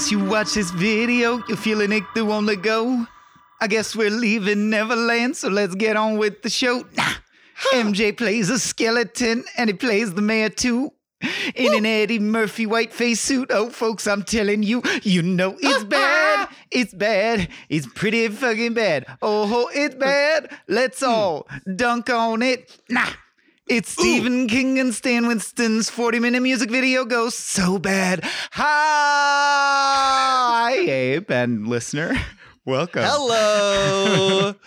Once you watch this video, you're feeling it on the go. I guess we're leaving Neverland, so let's get on with the show. Nah. MJ plays a skeleton and he plays the mayor too. In an Eddie Murphy white face suit. Oh, folks, I'm telling you, you know it's uh-huh. bad. It's bad. It's pretty fucking bad. Oh, it's uh, bad. Let's hmm. all dunk on it. Nah. It's Stephen King and Stan Winston's 40 minute music video goes so bad. Hi, Abe and listener. Welcome. Hello.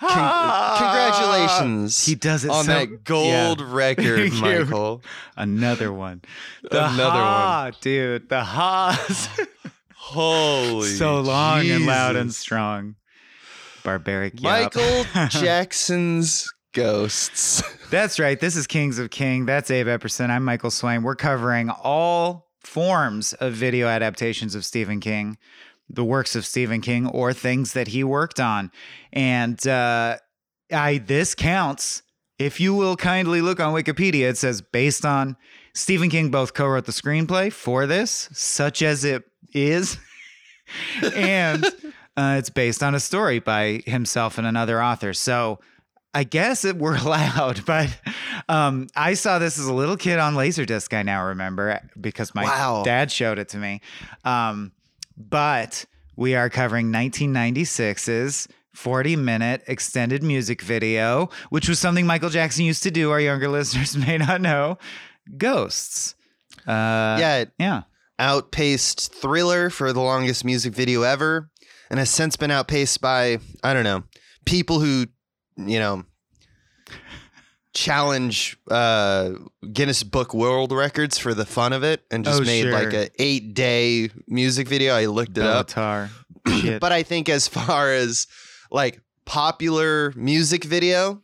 Con- congratulations. He does it on so- that gold yeah. record, Michael. Another one. The Another ha, dude. The ha's Holy so long and loud and strong. Barbaric. Michael Jackson's Ghosts. That's right. This is Kings of King. That's Abe Epperson. I'm Michael Swaim. We're covering all forms of video adaptations of Stephen King, the works of Stephen King, or things that he worked on. And uh, I this counts. If you will kindly look on Wikipedia, it says based on Stephen King both co-wrote the screenplay for this, such as it is, and uh, it's based on a story by himself and another author. So I guess it were allowed, but um, I saw this as a little kid on Laserdisc. I now remember because my Wow. dad showed it to me. Um, but we are covering 1996's 40 minute extended music video, which was something Michael Jackson used to do. Our younger listeners may not know. Ghosts. Uh, yeah, Yeah. outpaced Thriller for the longest music video ever, and has since been outpaced by I don't know people who you know challenge uh, Guinness Book World Records for the fun of it, and just Oh, made sure. like a eight day music video. I looked it up. Bellatar. Shit. but I think as far as like popular music video,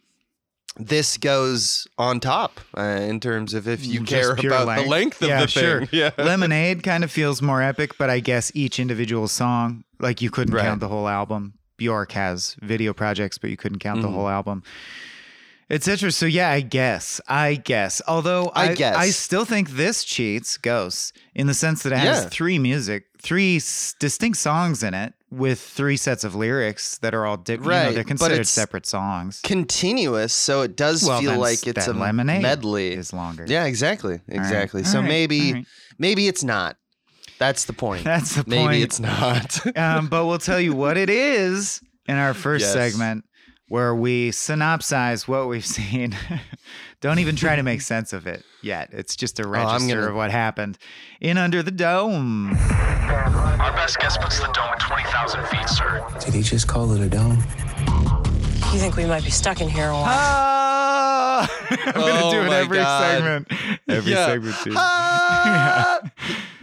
this goes on top uh, in terms of if you Just care pure about the length of Yeah, the sure. thing. Yeah. Lemonade kind of feels more epic, but I guess each individual song, like you couldn't Right. count the whole album. Bjork has video projects, but you couldn't count the Mhm. whole album, etc. So yeah, I guess, I guess. Although I I, guess. I still think this cheats Ghosts in the sense that it has Yeah. three music, three s- distinct songs in it with three sets of lyrics that are all different. Right, they're but considered it's- separate songs. Continuous, so it does Well, feel like it's a Lemonade medley. is longer. Yeah, exactly, exactly. all So right, maybe, right. maybe it's not. That's the point. That's the maybe point. Maybe it's not. um, but we'll tell you what it is in our first Yes. segment where we synopsize what we've seen. Don't even try to make sense of it yet. It's just a Oh, register gonna- of what happened in Under the Dome. Our best guess puts the dome at 20,000 feet, sir. Did he just call it a dome? You think we might be stuck in here a while? Ah! I'm gonna Oh do it every God. segment. Every Yeah. segment too. Ah!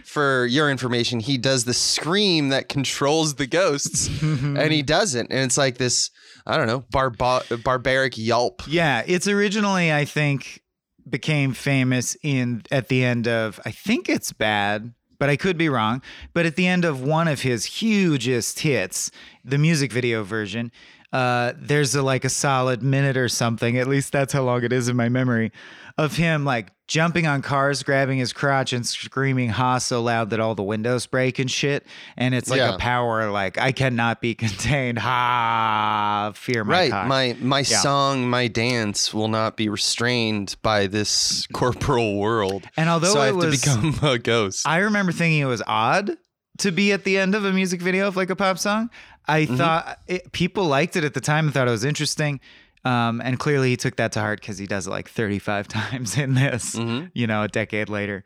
For your information, he does the scream that controls the ghosts, and he doesn't. And it's like this, I don't know, barba- barbaric yelp. Yeah, it's originally I think became famous in at the end of I think it's bad, but I could be wrong. But at the end of one of his hugest hits, the music video version, uh, there's a like a solid minute or something. At least that's how long it is in my memory of him like jumping on cars, grabbing his crotch, and screaming "ha" so loud that all the windows break and shit. And it's like Yeah. a power like I cannot be contained. Ha! Fear my right. cock. My my song, my dance will not be restrained by this corporal world. And although so I have was- to become a ghost. I remember thinking it was odd to be at the end of a music video of like a pop song. I Mm-hmm. thought it, people liked it at the time and thought it was interesting. Um, and clearly he took that to heart because he does it like 35 times in this, Mm-hmm. you know, a decade later.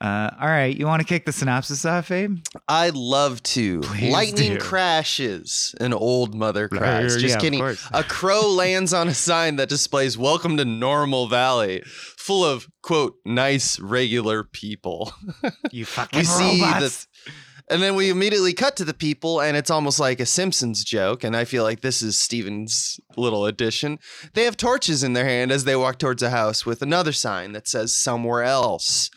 Uh, all right. You want to kick the synopsis off, Abe? I'd love to. Please Lightning do. crashes. An old mother cries. yeah, Just of kidding. A crow lands on a sign that displays "Welcome to Normal Valley," full of quote nice regular people. You fucking we see robots. the, and then we immediately cut to the people, and it's almost like a Simpsons joke. And I feel like this is Steven's little addition. They have torches in their hand as they walk towards a house with another sign that says "Somewhere else."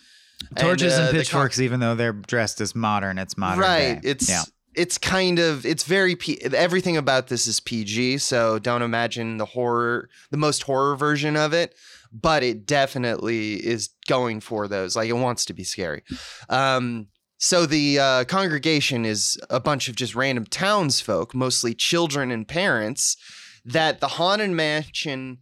Torches and, uh, con- pitchforks, even though they're dressed as modern, it's modern. right day. it's yeah. it's kind of it's very P- everything about this is pg so don't imagine the horror the most horror version of it but it definitely is going for those like it wants to be scary um So the uh, congregation is a bunch of just random townsfolk, mostly children and parents, that the haunted mansion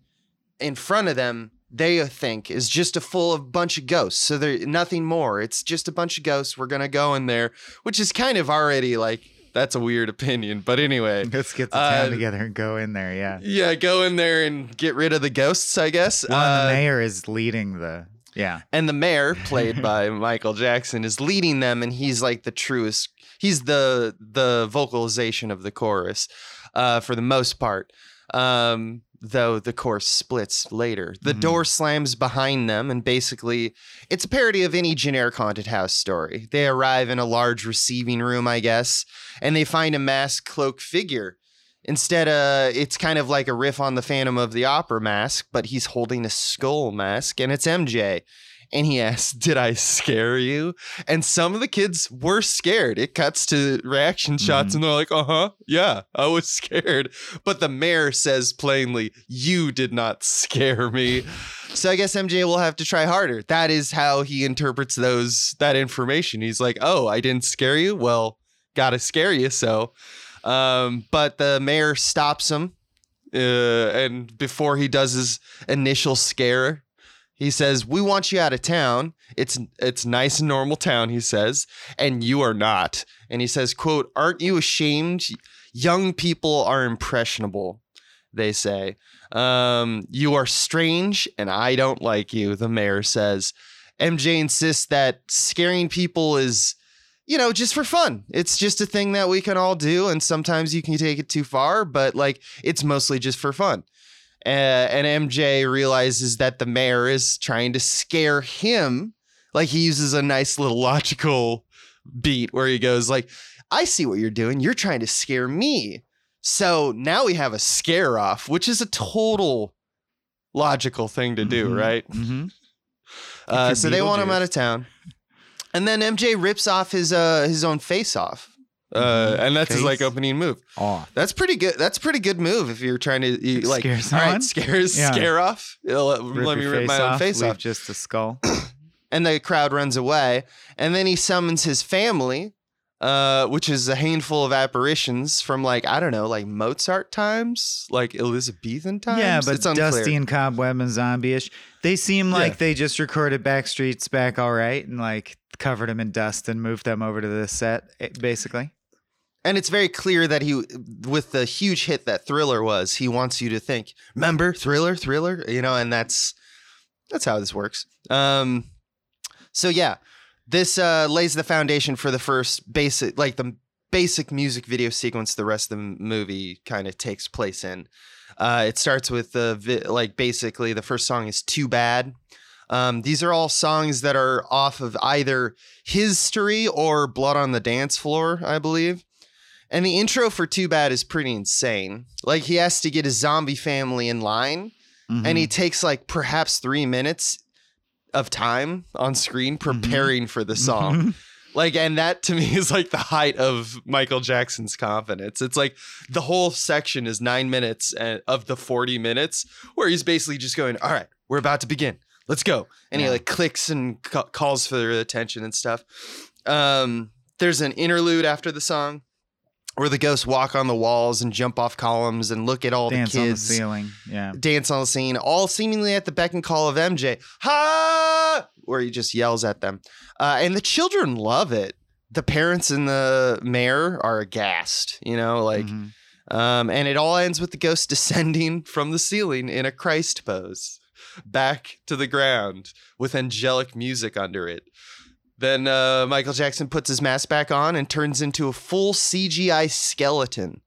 in front of them they think is just a full of bunch of ghosts. So they're nothing more. It's just a bunch of ghosts. We're gonna go in there, which is kind of already like that's a weird opinion. But anyway, Let's get the town Uh, together and go in there. Yeah. yeah, go in there and get rid of the ghosts, I guess. Well, Uh, the mayor is leading the. Yeah. and the mayor, played by Michael Jackson, is leading them, and he's like the truest. He's the the vocalization of the chorus, uh, for the most part. Um, though the chorus splits later. The Mhm. door slams behind them, and basically, it's a parody of any generic haunted house story. They arrive in a large receiving room, I guess, and they find a masked cloak figure. Instead, uh, it's kind of like a riff on the Phantom of the Opera mask, but he's holding a skull mask, and it's MJ. And he asks, Did I scare you? And some of the kids were scared. It cuts to reaction shots, Mhm. and they're like, Uh huh, yeah, I was scared. But the mayor says plainly, You did not scare me. So I guess MJ will have to try harder. That is how he interprets those that information. He's like, "Oh, I didn't scare you. Well, gotta scare you." So, um, but the mayor stops him, uh, and before he does his initial scare, he says, "We want you out of town. It's it's nice and normal town." He says, "and you are not." And he says, "quote Aren't you ashamed? Young people are impressionable." They say, um, "You are strange, and I don't like you." The mayor says. MJ insists that scaring people is, you know, just for fun. It's just a thing that we can all do, and sometimes you can take it too far, but like it's mostly just for fun. Uh, and MJ realizes that the mayor is trying to scare him. Like he uses a nice little logical beat where he goes like, "I see what you're doing. You're trying to scare me." So now we have a scare off, which is a total logical thing to do, Mhm. right? Mm-hmm. Uh, so they want him out of town, and then MJ rips off his uh his own face off, uh, Mhm. and that's his like opening move. Off. That's pretty good. That's a pretty good move if you're trying to you, like Scare all someone? right, scare Yeah. scare off. Let, Rip let me your rip my own face leave off, Just a skull. and the crowd runs away, and then he summons his family. Uh, which is a handful of apparitions from like I don't know, like Mozart times, like Elizabethan times. Yeah, but it's unclear. Dusty and Cobweb and Zombie-ish. They seem like Yeah. they just recorded Backstreets back all right and like covered them in dust and moved them over to the set, eh, basically. And it's very clear that he, with the huge hit that Thriller was, he wants you to think, remember Thriller, Thriller, you know, and that's that's how this works. Um, so yeah, this uh, lays the foundation for the first basic, like the basic music video sequence. The rest of the movie kind of takes place in. Uh, it starts with the vi- like basically the first song is "Too Bad." Um, these are all songs that are off of either History or Blood on the Dance Floor, I believe. And the intro for Too Bad is pretty insane. Like he has to get his zombie family in line, and Mm-hmm. he takes like perhaps three minutes of time on screen preparing for the song. Mhm. Like, and that to me is like the height of Michael Jackson's confidence. It's like the whole section is nine minutes uh, of the 40 minutes where he's basically just going, All right, we're about to begin. Let's go. And he like clicks and ca- calls for their attention and stuff. Um, there's an interlude after the song where the ghosts walk on the walls and jump off columns and look at all Dance the on the kids ceiling. Yeah. dance on the scene, all seemingly at the beck and call of MJ. Ha! Where he just yells at them. Uh, and the children love it. The parents and the mayor are aghast, you know, like, Mhm. um, and it all ends with the ghost descending from the ceiling in a Christ pose back to the ground with angelic music under it. Then uh, Michael Jackson puts his mask back on and turns into a full CGI skeleton.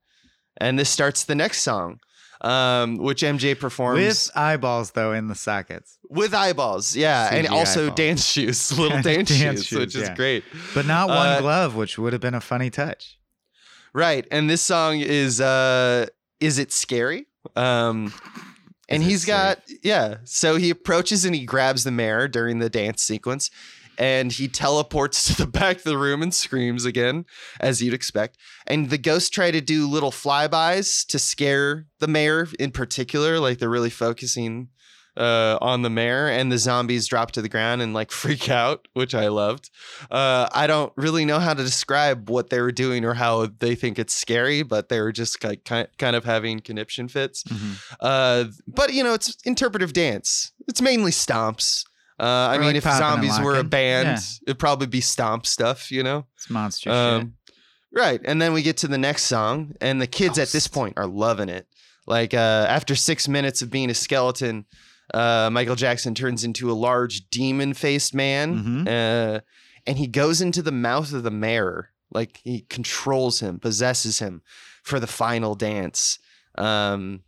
And this starts the next song, um, which MJ performs with eyeballs though in the sockets, with eyeballs, yeah, and also eyeballs. dance shoes, little dance, Dance shoes, shoes, which is yeah. great. but not one Uh, glove, which would have been a funny touch. Right, and this song is uh is it scary? Um and Is he's got yeah, so he approaches and he grabs the mayor during the dance sequence and he teleports to the back of the room and screams again as you'd expect. And the ghosts try to do little flybys to scare the mayor in particular, like they're really focusing uh, on the mayor, and the zombies drop to the ground and like freak out, which I loved. Uh, I don't really know how to describe what they were doing or how they think it's scary, but they were just like kind of having conniption fits. Mhm. Uh, but you know, it's interpretive dance. It's mainly stomps. Uh, I Or mean, like if zombies were a band, Yeah. it'd probably be stomp stuff, you know. It's monster shit. Um, right, and then we get to the next song, and the kids at this point are loving it. Like uh, after six minutes of being a skeleton, uh, Michael Jackson turns into a large demon-faced man, Mhm. uh, and he goes into the mouth of the mayor. Like he controls him, possesses him for the final dance. Um,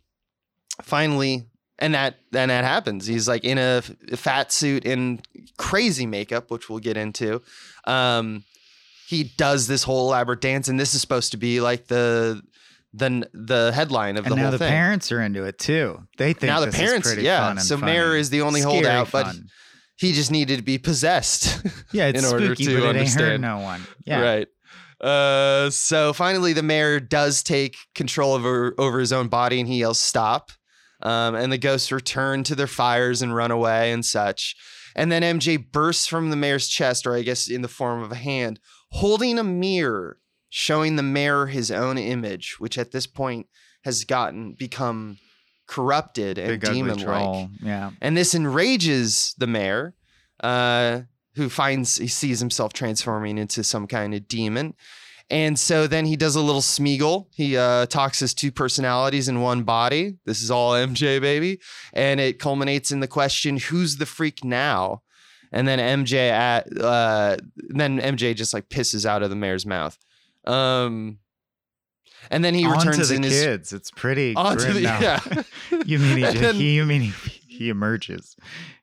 finally, and that and that happens. He's like in a fat suit and crazy makeup, which we'll get into. Um, he does this whole elaborate dance, and this is supposed to be like the the the headline of and the now whole the thing. parents are into it too. They think now the parents, pretty yeah. fun So funny. Mayor is the only Scary holdout, but he just needed to be possessed. yeah, it's in order spooky, to but it ain't hurt understand. no one. Yeah, Right. Uh, so finally, the mayor does take control over over his own body, and he yells "Stop!" Um, and the ghosts return to their fires and run away and such. And then MJ bursts from the mayor's chest, or I guess in the form of a hand, holding a mirror, showing the mayor his own image, which at this point has gotten become corrupted and demon-like. Yeah. And this enrages the mayor, uh, who finds he sees himself transforming into some kind of demon. And so then he does a little Smeagol. He uh, talks his two personalities in one body. This is all MJ, baby. And it culminates in the question, who's the freak now? And then MJ at uh, then MJ just like pisses out of the mayor's mouth. Um, and then he returns the in his kids. It's pretty. onto the now. yeah. you mean he, then- he? You mean he, he emerges?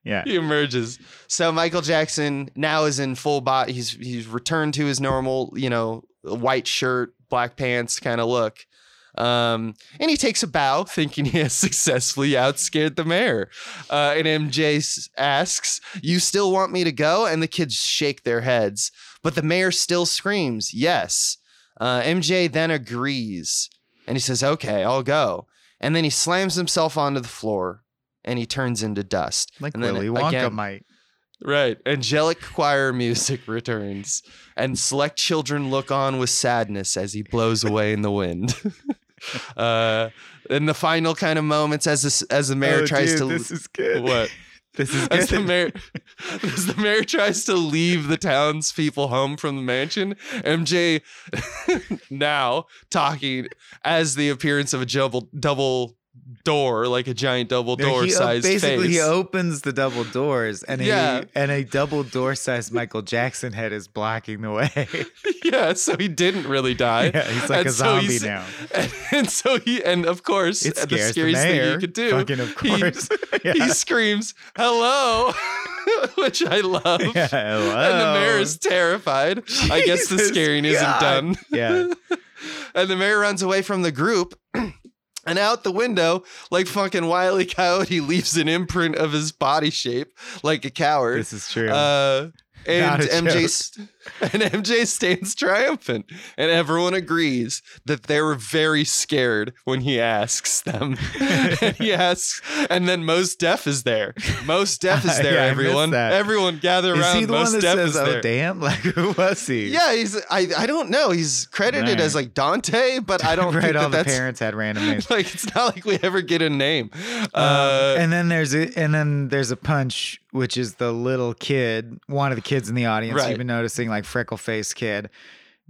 Yeah. he emerges. So Michael Jackson now is in full body. He's he's returned to his normal, you know, white shirt, black pants kind of look. Um, and he takes a bow, thinking he has successfully outscared the mayor. Uh, and MJ asks, "You still want me to go?" And the kids shake their heads, but the mayor still screams, "Yes." Uh, MJ then agrees, and he says, "Okay, I'll go." And then he slams himself onto the floor, and he turns into dust. Like and then Willy Wonka again- might. Right. Angelic choir music returns, and select children look on with sadness as he blows away in the wind. uh, in the final kind of moments, as this, as the mayor Oh, tries dude, to This is good. what This is as the mayor as the mayor tries to leave the townspeople home from the mansion, MJ now talking as the appearance of a double double door, like a giant double door he, sized basically face. he opens the double doors and Yeah. a and a double door sized Michael Jackson head is blocking the way. yeah, so he didn't really die. yeah, he's like And a so zombie now. And, and so he, and of course, It the scares the scariest thing you could do, Fucking of course. he, yeah. screams, "Hello," which I love. Yeah. And the mayor is terrified. I guess the Jesus scaring isn't done. Yeah. and the mayor runs away from the group. And out the window, like fucking Wiley Coyote, leaves an imprint of his body shape, like a coward. This is true. Uh, and MJ and MJ stands triumphant, and everyone agrees that they were very scared when he asks them. and he asks, and then Mos Def is there. Mos Def is there. Yeah, everyone, everyone gather is around. he the Most one that Def says, is "Oh there. damn"? Like who was he? Yeah, he's. I. I don't know. He's credited Right. as like Dante, but I don't right. think All that the parents had random names. like. It's not like we ever get a name. Um, Uh, and then there's a and then there's a punch, which is the little kid, one of the kids in the audience. Right. You've been noticing, like freckle faced kid,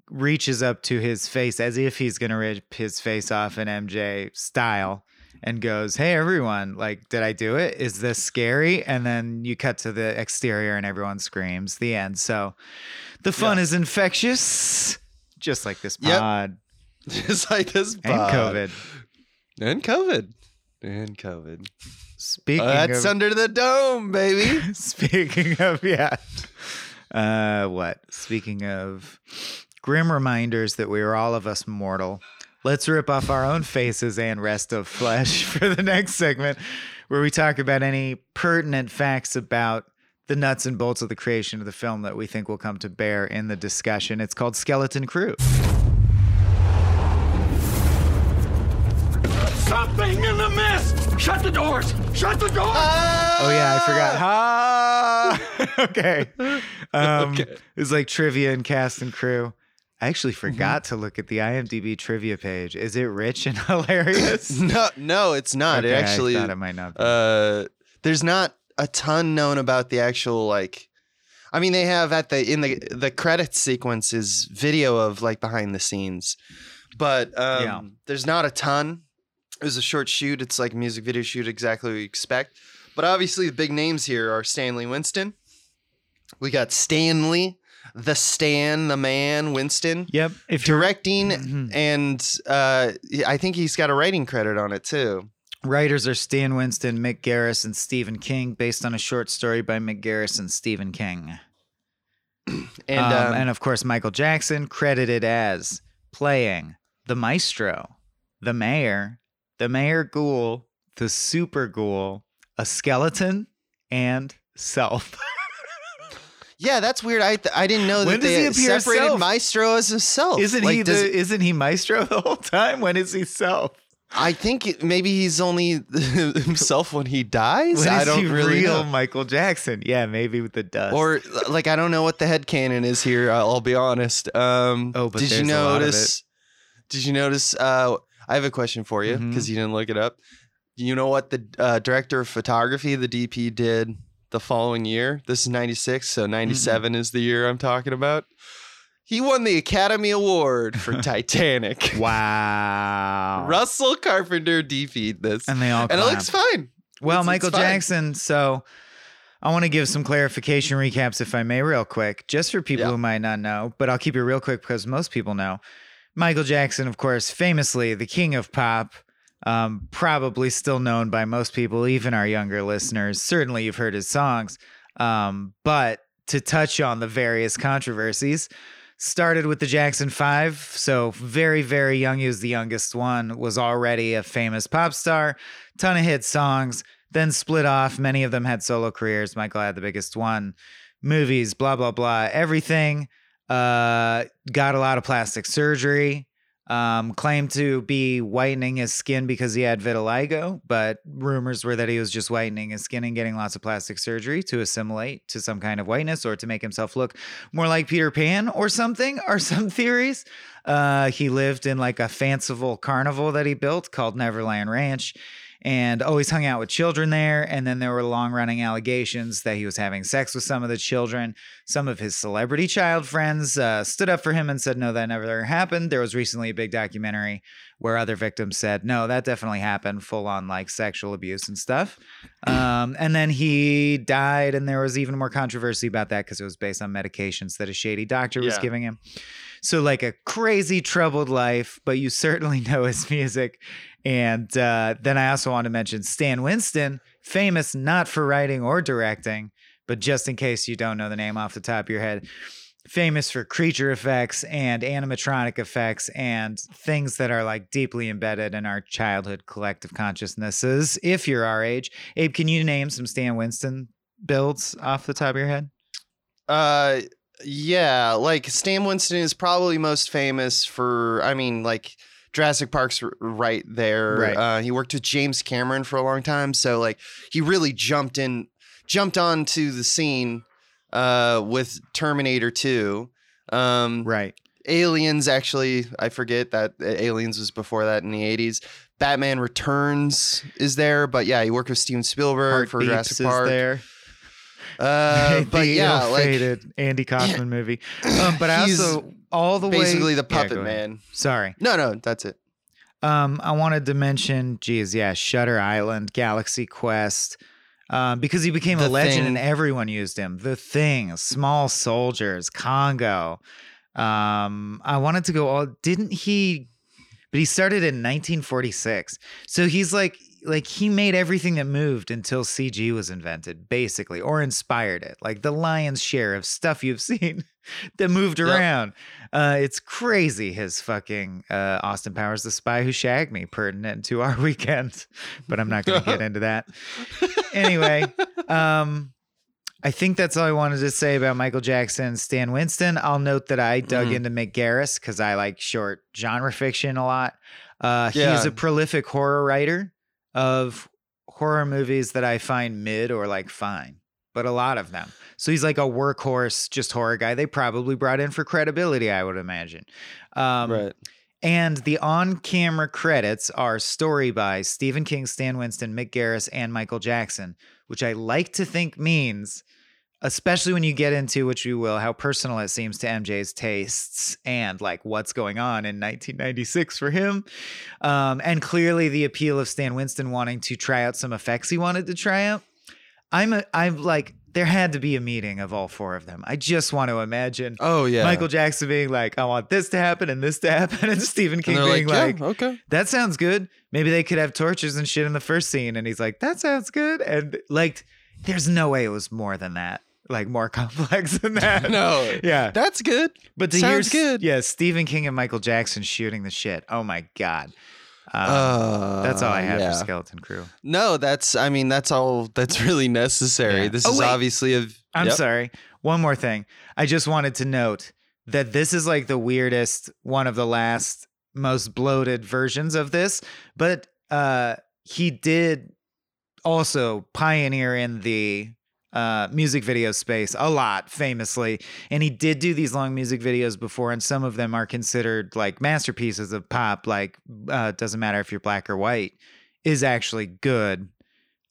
reaches up to his face as if he's gonna rip his face off in MJ style, and goes, "Hey everyone, like, did I do it? Is this scary?" And then you cut to the exterior, and everyone screams. The end. So, the fun is infectious, just like this Yep. pod just like this. Pod. And. COVID. And COVID. And COVID. Speaking Uh, that's of under the dome, baby. Speaking of, yeah. Uh, what? Speaking of grim reminders that we are all of us mortal, let's rip off our own faces and rest of flesh for the next segment where we talk about any pertinent facts about the nuts and bolts of the creation of the film that we think will come to bear in the discussion. It's called Skeleton Crew. something in the mist! Shut the doors! Shut the doors! Oh yeah, I forgot. Ha. okay. Um, It's like trivia and cast and crew. I actually forgot to look at the IMDb trivia page. Is it rich and hilarious? No, no, it's not. Okay, it actually, I thought it might not. Be. uh, there's not a ton known about the actual like. I mean, they have at the in the the credits sequence is video of like behind the scenes, but um, Yeah. there's not a ton. It was a short shoot. It's like a music video shoot, exactly what you expect. But obviously, the big names here are Stanley Winston. We got Stanley, the Stan, the man, Winston yep. If directing, Mhm. and uh, I think he's got a writing credit on it too. Writers are Stan Winston, Mick Garris, and Stephen King, based on a short story by Mick Garris and Stephen King. And Um, um, and of course, Michael Jackson credited as playing the maestro, the mayor, the mayor ghoul, the super ghoul, a skeleton, and self. Yeah, that's weird. I I didn't know When that does they he appear as separated self? Maestro as himself. isn't Like, he does- the? Isn't he maestro the whole time? When is he self? I think maybe he's only himself when he dies. When I don't he really real know. Michael Jackson? Yeah, maybe with the dust. Or like I don't know what the head canon is here. I'll be honest. Um, Oh, but did you there's a lot of notice? Did you notice? Uh, I have a question for you because you didn't look it up. You know what the uh, director of photography, the DP, did the following year? This is '96, so '97 is the year I'm talking about. He won the Academy Award for Titanic. wow. Russell Carpenter DP'd this, and they all and it looks fine. Well, It's- Michael it's fine. Jackson. So I want to give some clarification recaps, if I may, real quick, just for people Yeah. who might not know, but I'll keep it real quick because most people know. Michael Jackson, of course, famously the king of pop, um, probably still known by most people, even our younger listeners. Certainly you've heard his songs. Um, but to touch on the various controversies, started with the Jackson Five. So very, very young. He was the youngest one, was already a famous pop star, ton of hit songs, then split off. Many of them had solo careers. Michael had the biggest one. Movies, blah, blah, blah, everything. Uh, got a lot of plastic surgery. Um, claimed to be whitening his skin because he had vitiligo, but rumors were that he was just whitening his skin and getting lots of plastic surgery to assimilate to some kind of whiteness or to make himself look more like Peter Pan or something, are some theories. Uh, he lived in like a fanciful carnival that he built called Neverland Ranch and always hung out with children there. And then there were long running allegations that he was having sex with some of the children. Some of his celebrity child friends uh, stood up for him and said, no, that never happened. There was recently a big documentary where other victims said, no, that definitely happened, full on like sexual abuse and stuff. Um, and then he died, and there was even more controversy about that because it was based on medications that a shady doctor was Yeah. giving him. So, like a crazy troubled life, but you certainly know his music. And uh, then I also want to mention Stan Winston, famous not for writing or directing, but just in case you don't know the name off the top of your head, famous for creature effects and animatronic effects and things that are like deeply embedded in our childhood collective consciousnesses. If you're our age, Abe, can you name some Stan Winston builds off the top of your head? Uh, yeah, like Stan Winston is probably most famous for. I mean, like Jurassic Park's right there. Right. Uh, he worked with James Cameron for a long time, so like he really jumped in, jumped onto the scene uh, with Terminator Two. Um, Right. Aliens, actually, I forget that uh, Aliens was before that in the eighties. Batman Returns is there, but yeah, he worked with Steven Spielberg for Heartbeeps Jurassic is Park. there. Uh, but yeah, like Andy Kaufman movie. Um, but I also all the way basically the puppet go ahead. man. Sorry. No, no, that's it. Um, I wanted to mention, geez, yeah, Shutter Island, Galaxy Quest, um, because he became a The legend Thing. and everyone used him. The Thing, Small Soldiers, Congo. Um, I wanted to go all. Didn't he? But he started in 1946, so he's like, like he made everything that moved until CG was invented, basically, or inspired it. Like the lion's share of stuff you've seen that moved Yep. around. Uh, it's crazy. His fucking uh, Austin Powers, the spy who shagged me, pertinent to our weekend. But I'm not going to get into that. Anyway, um, I think that's all I wanted to say about Michael Jackson, Stan Winston. I'll note that I dug Mhm. into Mick Garris because I like short genre fiction a lot. Uh, Yeah. is a prolific horror writer of horror movies that I find mid or like fine, but a lot of them. So he's like a workhorse, just horror guy. They probably brought in for credibility, I would imagine. Um, right. And the on camera credits are story by Stephen King, Stan Winston, Mick Garris, and Michael Jackson, which I like to think means, especially when you get into, which you will, how personal it seems to MJ's tastes and like what's going on in 1996 for him. Um, and clearly the appeal of Stan Winston wanting to try out some effects he wanted to try out. I'm, a, I'm like, there had to be a meeting of all four of them. I just want to imagine Oh yeah. Michael Jackson being like, I want this to happen and this to happen, and Stephen King they're being like, like, okay. that sounds good. Maybe they could have torches and shit in the first scene. And he's like, that sounds good. And like, there's no way it was more than that, like more complex than that. No. Yeah. That's good. But to Sounds hear, good. Yeah, Stephen King and Michael Jackson shooting the shit. Oh my God. Um, Uh, that's all I have yeah. for Skeleton Crew. No, that's I mean that's all that's really necessary. Yeah. This Oh, is wait. obviously a I'm Yep. sorry. One more thing. I just wanted to note that this is like the weirdest, one of the last most bloated versions of this, but uh he did also pioneer in the uh music video space a lot famously and he did do these long music videos before and some of them are considered like masterpieces of pop like uh doesn't matter if you're black or white is actually good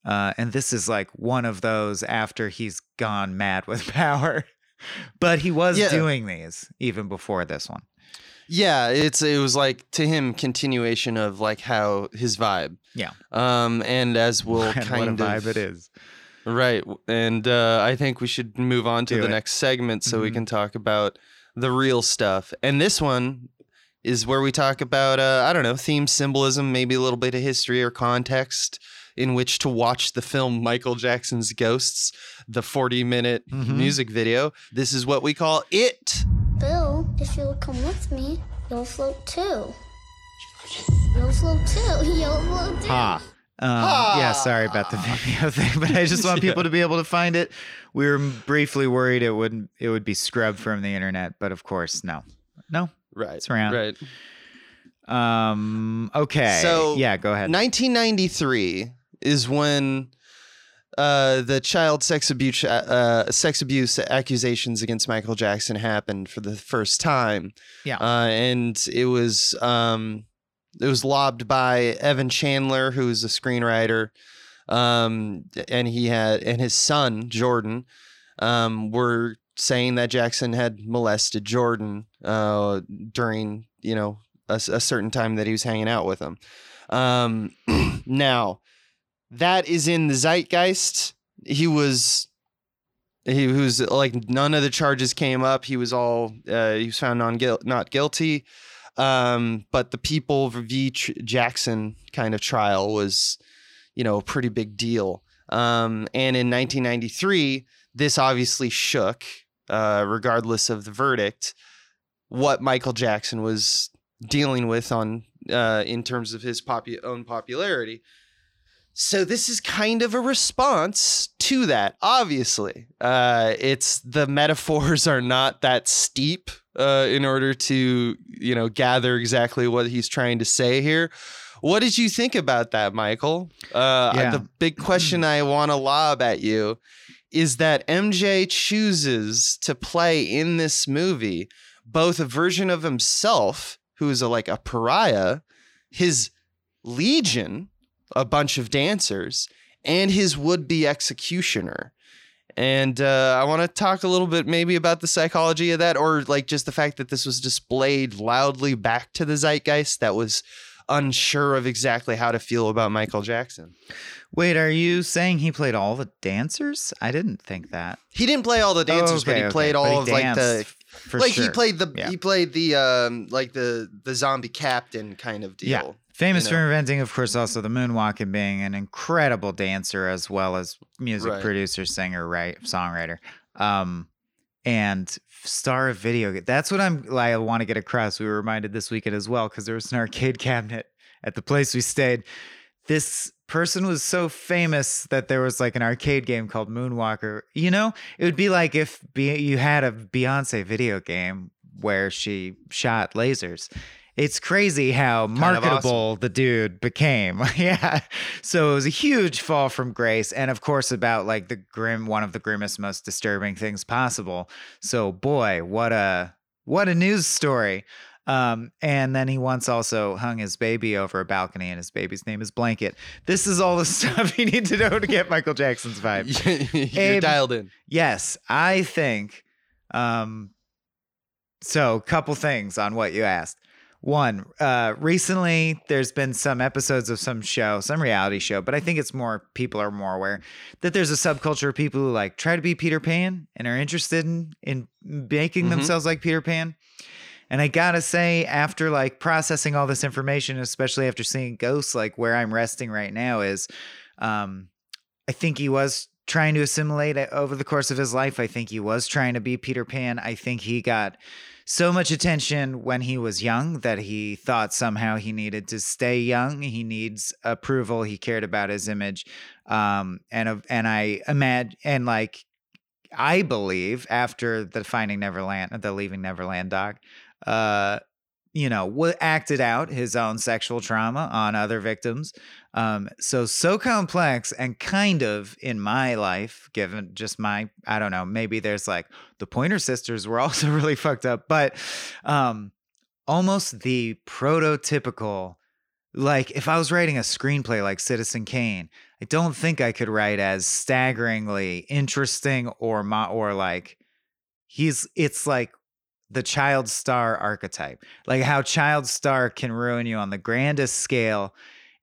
uh, and this is like one of those after he's gone mad with power. but he was Yeah. doing these even before this one. Yeah, it's it was like to him continuation of like how his vibe. Yeah. Um and as we'll kind of vibe it is. Right. And uh I think we should move on to Do the it. next segment so we Mhm. can talk about the real stuff. And this one is where we talk about uh I don't know, theme symbolism, maybe a little bit of history or context in which to watch the film Michael Jackson's Ghosts, the 40 minute Mhm. music video. This is what we call it. Bill, if you'll come with me, you'll float too. You'll float too. You'll float too. Ha. Um, yeah, sorry about the video thing, but I just want people to be able to find it. We were briefly worried it wouldn't it would be scrubbed from the internet, but of course, no. No. Right. It's around. Right. Um okay. So, yeah, go ahead. 1993 is when uh, the child sex abuse uh, sex abuse accusations against Michael Jackson happened for the first time. Yeah. uh, and it was um, it was lobbed by Evan Chandler, who is a screenwriter, um, and he had and his son Jordan um, were saying that Jackson had molested Jordan uh, during you know a, a certain time that he was hanging out with him. Um, now, that is in the zeitgeist. He was, he was like none of the charges came up. He was all, uh, he was found non not guilty. Um, but the people v. Jackson kind of trial was, you know, a pretty big deal. Um, and in 1993, this obviously shook, uh, regardless of the verdict, what Michael Jackson was dealing with on uh, in terms of his popu- own popularity. So this is kind of a response to that. Obviously, uh, it's the metaphors are not that steep uh, in order to you know gather exactly what he's trying to say here. What did you think about that, Michael? Uh, Yeah. The big question I want to lob at you is that MJ chooses to play in this movie both a version of himself who is a, like a pariah, his legion, a bunch of dancers, and his would-be executioner. And uh, I want to talk a little bit maybe about the psychology of that, or like just the fact that this was displayed loudly back to the zeitgeist that was unsure of exactly how to feel about Michael Jackson. Wait, are you saying he played all the dancers? I didn't think that. He didn't play all the dancers, but Okay, he played But all he of like the like he played the Yeah. he played the um like the the zombie captain kind of deal. Yeah. Famous you for inventing, of course, also the moonwalk and being an incredible dancer as well as music Right. producer, singer, right, songwriter, um, and star of video. That's what I'm. I want to get across. We were reminded this weekend as well because there was an arcade cabinet at the place we stayed. This person was so famous that there was like an arcade game called Moonwalker. You know, it would be like if be- you had a Beyonce video game where she shot lasers it's crazy how marketable the dude became. yeah. So it was a huge fall from grace. And of course, about like the grim, one of the grimmest, most disturbing things possible. So, boy, what a. What a news story. Um, and then he once also hung his baby over a balcony, and his baby's name is Blanket. This is all the stuff you need to know to get Michael Jackson's vibe. You're Abe- dialed in. Yes, I think. Um, so, couple things on what you asked. One, uh, recently there's been some episodes of some show, some reality show, but I think it's more people are more aware that there's a subculture of people who like try to be Peter Pan and are interested in in making themselves like Peter Pan. And I gotta say, after like processing all this information, especially after seeing Ghosts, like where I'm resting right now is, um, I think he was trying to assimilate it over the course of his life. I think he was trying to be Peter Pan. I think he got so much attention when he was young that he thought somehow he needed to stay young. He needs approval. He cared about his image, um, and and I imagine and like I believe after the Finding Neverland, the Leaving Neverland doc, uh, you know, acted out his own sexual trauma on other victims. Um, so so complex and kind of in my life, given just my, I don't know, maybe there's like the Pointer Sisters were also really fucked up, but um, almost the prototypical. Like if I was writing a screenplay like Citizen Kane, I don't think I could write as staggeringly interesting or mo- or like he's it's like the child star archetype. Like how child star can ruin you on the grandest scale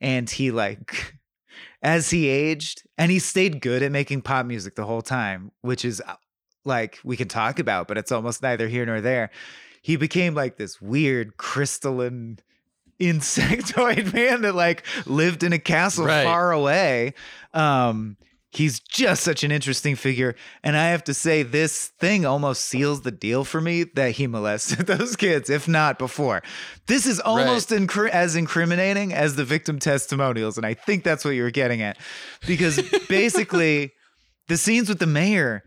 and he like as he aged and he stayed good at making pop music the whole time, which is uh, like we can talk about, but it's almost neither here nor there. He became like this weird crystalline insectoid man that like lived in a castle Right. far away. Um he's just such an interesting figure and I have to say this thing almost seals the deal for me that he molested those kids if not before. This is almost incri- as incriminating as the victim testimonials and I think that's what you were getting at because basically the scenes with the mayor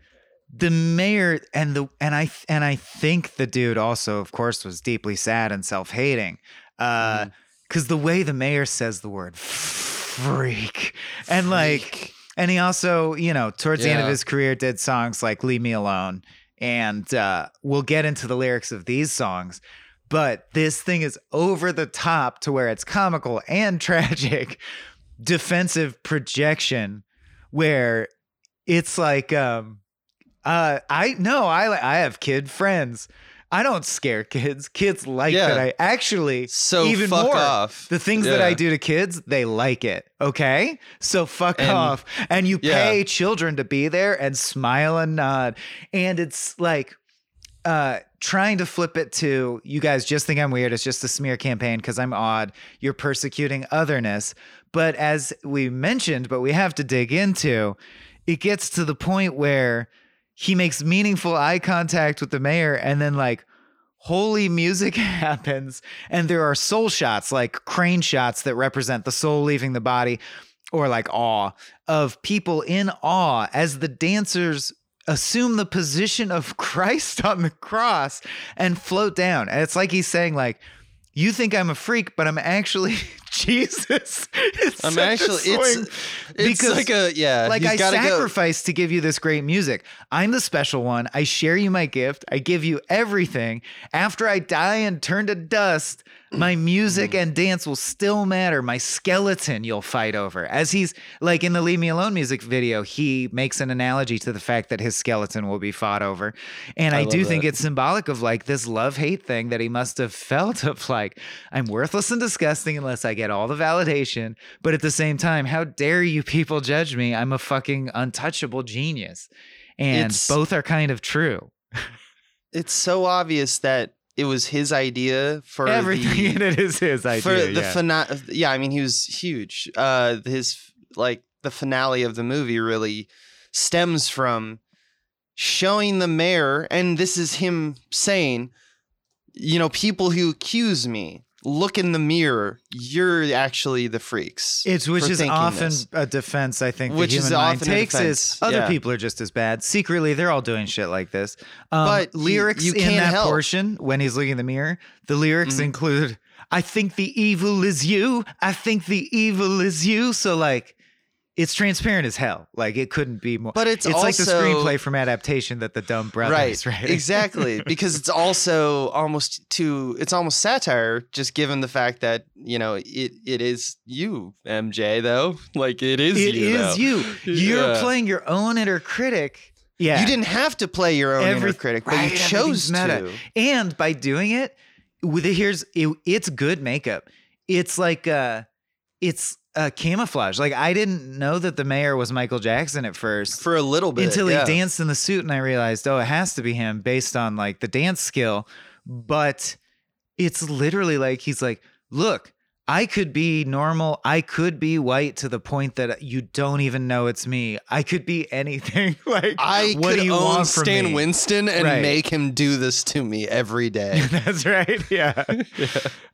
the mayor and the and I and I think the dude also of course was deeply sad and self-hating uh cuz the way the mayor says the word freak and like and he also you know towards the end of his career did songs like leave me alone and uh we'll get into the lyrics of these songs but this thing is over the top to where it's comical and tragic defensive projection where it's like um uh i no i i have kid friends i don't scare kids kids like Yeah. that i actually So even fuck more off. the things that i do to kids they like it okay so fuck And- off and you yeah. pay children to be there and smile and nod and it's like uh trying to flip it to you guys just think I'm weird. It's just a smear campaign because I'm odd. You're persecuting otherness. But as we mentioned, but we have to dig into, it gets to the point where he makes meaningful eye contact with the mayor and then like holy music happens and there are soul shots like crane shots that represent the soul leaving the body or like awe of people in awe as the dancers assume the position of Christ on the cross and float down. And it's like he's saying like you think I'm a freak, but I'm actually Jesus. It's I'm actually it's it's because, like a yeah. like he's I gotta go. sacrificed to give you this great music. I'm the special one. I share you my gift. I give you everything. After I die and turn to dust, my music and dance will still matter. My skeleton you'll fight over. As he's like in the Leave Me Alone music video, he makes an analogy to the fact that his skeleton will be fought over. And I, love do think it's symbolic of like this love hate thing that he must have felt of like, I'm worthless and disgusting unless I get all the validation. But at the same time, how dare you people judge me? I'm a fucking untouchable genius. And It's- both are kind of true. It's so obvious that it was his idea for Everything the, in it is his idea. for the yeah. fina- yeah i mean he was huge uh his like the finale of the movie really stems from showing the mayor and this is him saying you know people who accuse me look in the mirror you're actually the freaks It's which is often this." a defense I think Which the is human mind often takes is other yeah. people are just as bad. Secretly, they're all doing shit like this. Um, But lyrics you in that help. portion when he's looking in the mirror, the lyrics Mhm. include I think the evil is you. I think the evil is you. So like it's transparent as hell. Like it couldn't be more. But it's it's like the screenplay from adaptation that the dumb brothers right right exactly because it's also almost too it's almost satire just given the fact that you know it it is you mj though like it is It you is you. You're Yeah. playing your own inner critic. Yeah. you didn't have to play your own Every- inner critic but right, you chose meta. to And by doing it, with it, here's it, it's good makeup. It's like uh it's uh camouflage. Like I didn't know that the mayor was Michael Jackson at first. for a little bit until yeah. he danced in the suit and I realized, oh, it has to be him based on like the dance skill. But it's literally like he's like, look, I could be normal. I could be white to the point that you don't even know it's me. I could be anything. like, I what could do you own want from Stan me? Winston and Right. make him do this to me every day. That's right. Yeah.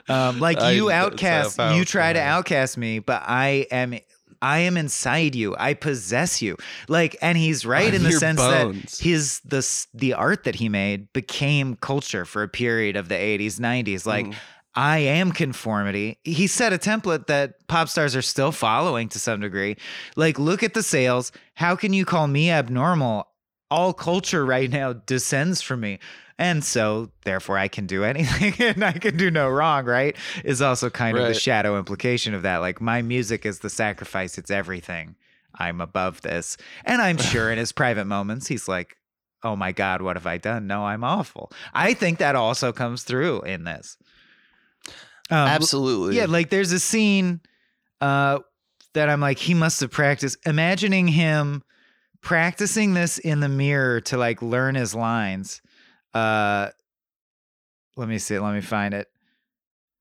Um, like I- you outcast, you try to outcast me, but I am. I am inside you. I possess you. Like, and he's right in the sense bones. that his the the art that he made became culture for a period of the 80s, 90s. Like, Mm. I am conformity. He set a template that pop stars are still following to some degree. Like, look at the sales. How can you call me abnormal? All culture right now descends from me. And so, therefore, I can do anything and I can do no wrong, right? Is also kind of the shadow implication of that. Like, my music is the sacrifice, it's everything. I'm above this. And I'm sure in his private moments, he's like, oh my God, what have I done? No, I'm awful. I think that also comes through in this. Um, Absolutely. yeah, like there's a scene uh that I'm like, he must have practiced. Imagining him practicing this in the mirror to like learn his lines. Uh let me see, let me find it.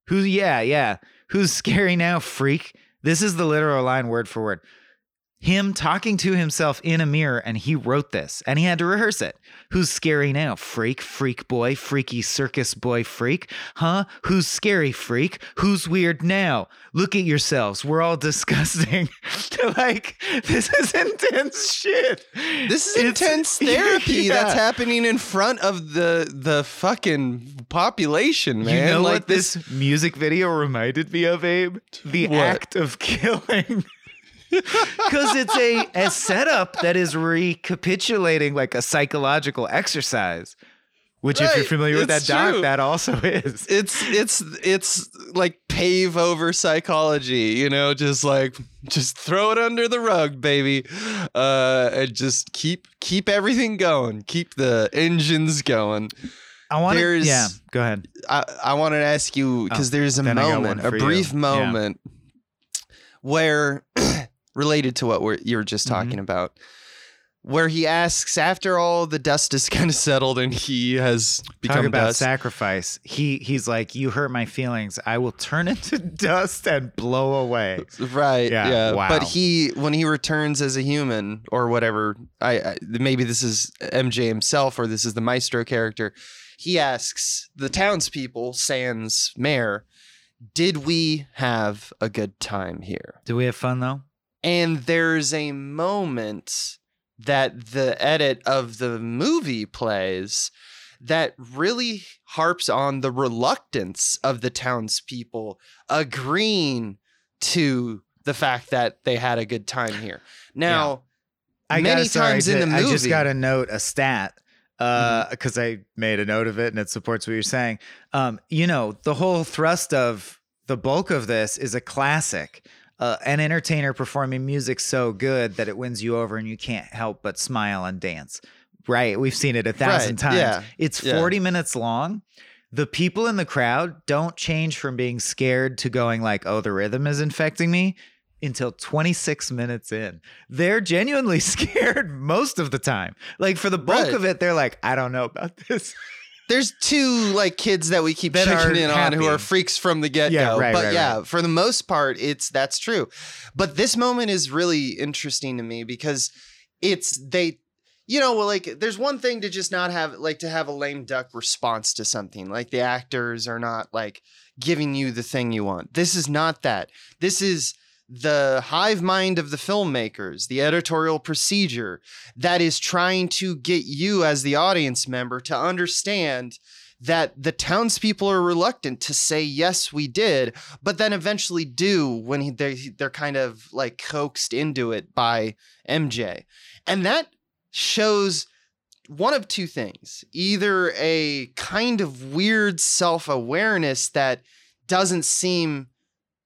Who yeah, yeah. Who's scary now, freak? This is the literal line word for word. Him talking to himself in a mirror, and he wrote this, and he had to rehearse it. Who's scary now? Freak, freak boy, freaky circus boy, freak. Huh? Who's scary, freak? Who's weird now? Look at yourselves. We're all disgusting. like, this is intense shit. This is It's- intense therapy that's happening in front of the the fucking population, man. You know like what this music video reminded me of, Abe? The What? act of killing. Because it's a, a setup that is recapitulating like a psychological exercise, which, if you're Right, familiar with that it's doc, true. that also is. it's it's it's like pave over psychology, you know, just like just throw it under the rug, baby. Uh and just keep keep everything going. Keep the engines going. I want to. There's- Yeah, go ahead. I, I wanted to ask you because Oh, there's a then I got moment, a for you. brief Yeah. moment where related to what we're, you were just Mm-hmm. talking about, where he asks after all the dust is kind of settled and he has become Talk about dust. sacrifice. He he's like, you hurt my feelings. I will turn into dust and blow away. Right. Yeah, Yeah. wow. But he, when he returns as a human or whatever, I, I maybe this is MJ himself or this is the Maestro character. He asks the townspeople, Sans mayor, "Did we have a good time here?" Do we have fun though? And there's a moment that the edit of the movie plays that really harps on the reluctance of the townspeople agreeing to the fact that they had a good time here. Now, I many gotta, sorry, times in the movie, I just got to note a stat Mm-hmm. because I made a note of it and it supports what you're saying. Um, you know, the whole thrust of the bulk of this is a classic. Uh, an entertainer performing music so good that it wins you over and you can't help but smile and dance. Right. We've seen it a thousand Right, times. yeah, It's yeah. 40 minutes long. The people in the crowd don't change from being scared to going like, oh, the rhythm is infecting me until 26 minutes in. They're genuinely scared most of the time. Like for the bulk Right. of it, they're like, I don't know about this. there's two like kids that we keep That checking in on who are freaks from the get go. Yeah, right, but right, yeah, right. for the most part, it's that's true. But this moment is really interesting to me because it's they you know, well, like there's one thing to just not have like to have a lame duck response to something. Like the actors are not like giving you the thing you want. This is not that. This is the hive mind of the filmmakers, the editorial procedure that is trying to get you as the audience member to understand that the townspeople are reluctant to say yes we did but then eventually do when they, they're kind of like coaxed into it by mj and that shows one of two things either a kind of weird self-awareness that doesn't seem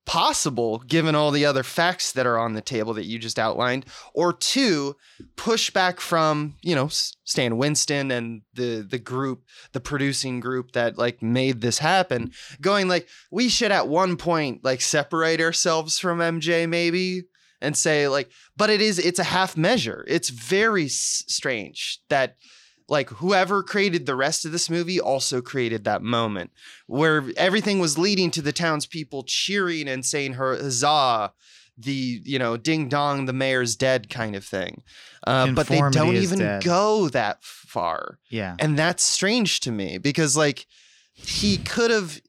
possible given all the other facts that are on the table that you just outlined or two pushback from you know Stan Winston and the the group the producing group that like made this happen going like we should at one point like separate ourselves from MJ maybe and say like but it is it's a half measure. It's very s- strange that like whoever created the rest of this movie also created that moment where everything was leading to the townspeople cheering and saying her huzzah the you know ding dong the mayor's dead kind of thing uh, but they don't even dead. go that far Yeah. and that's strange to me because like he could have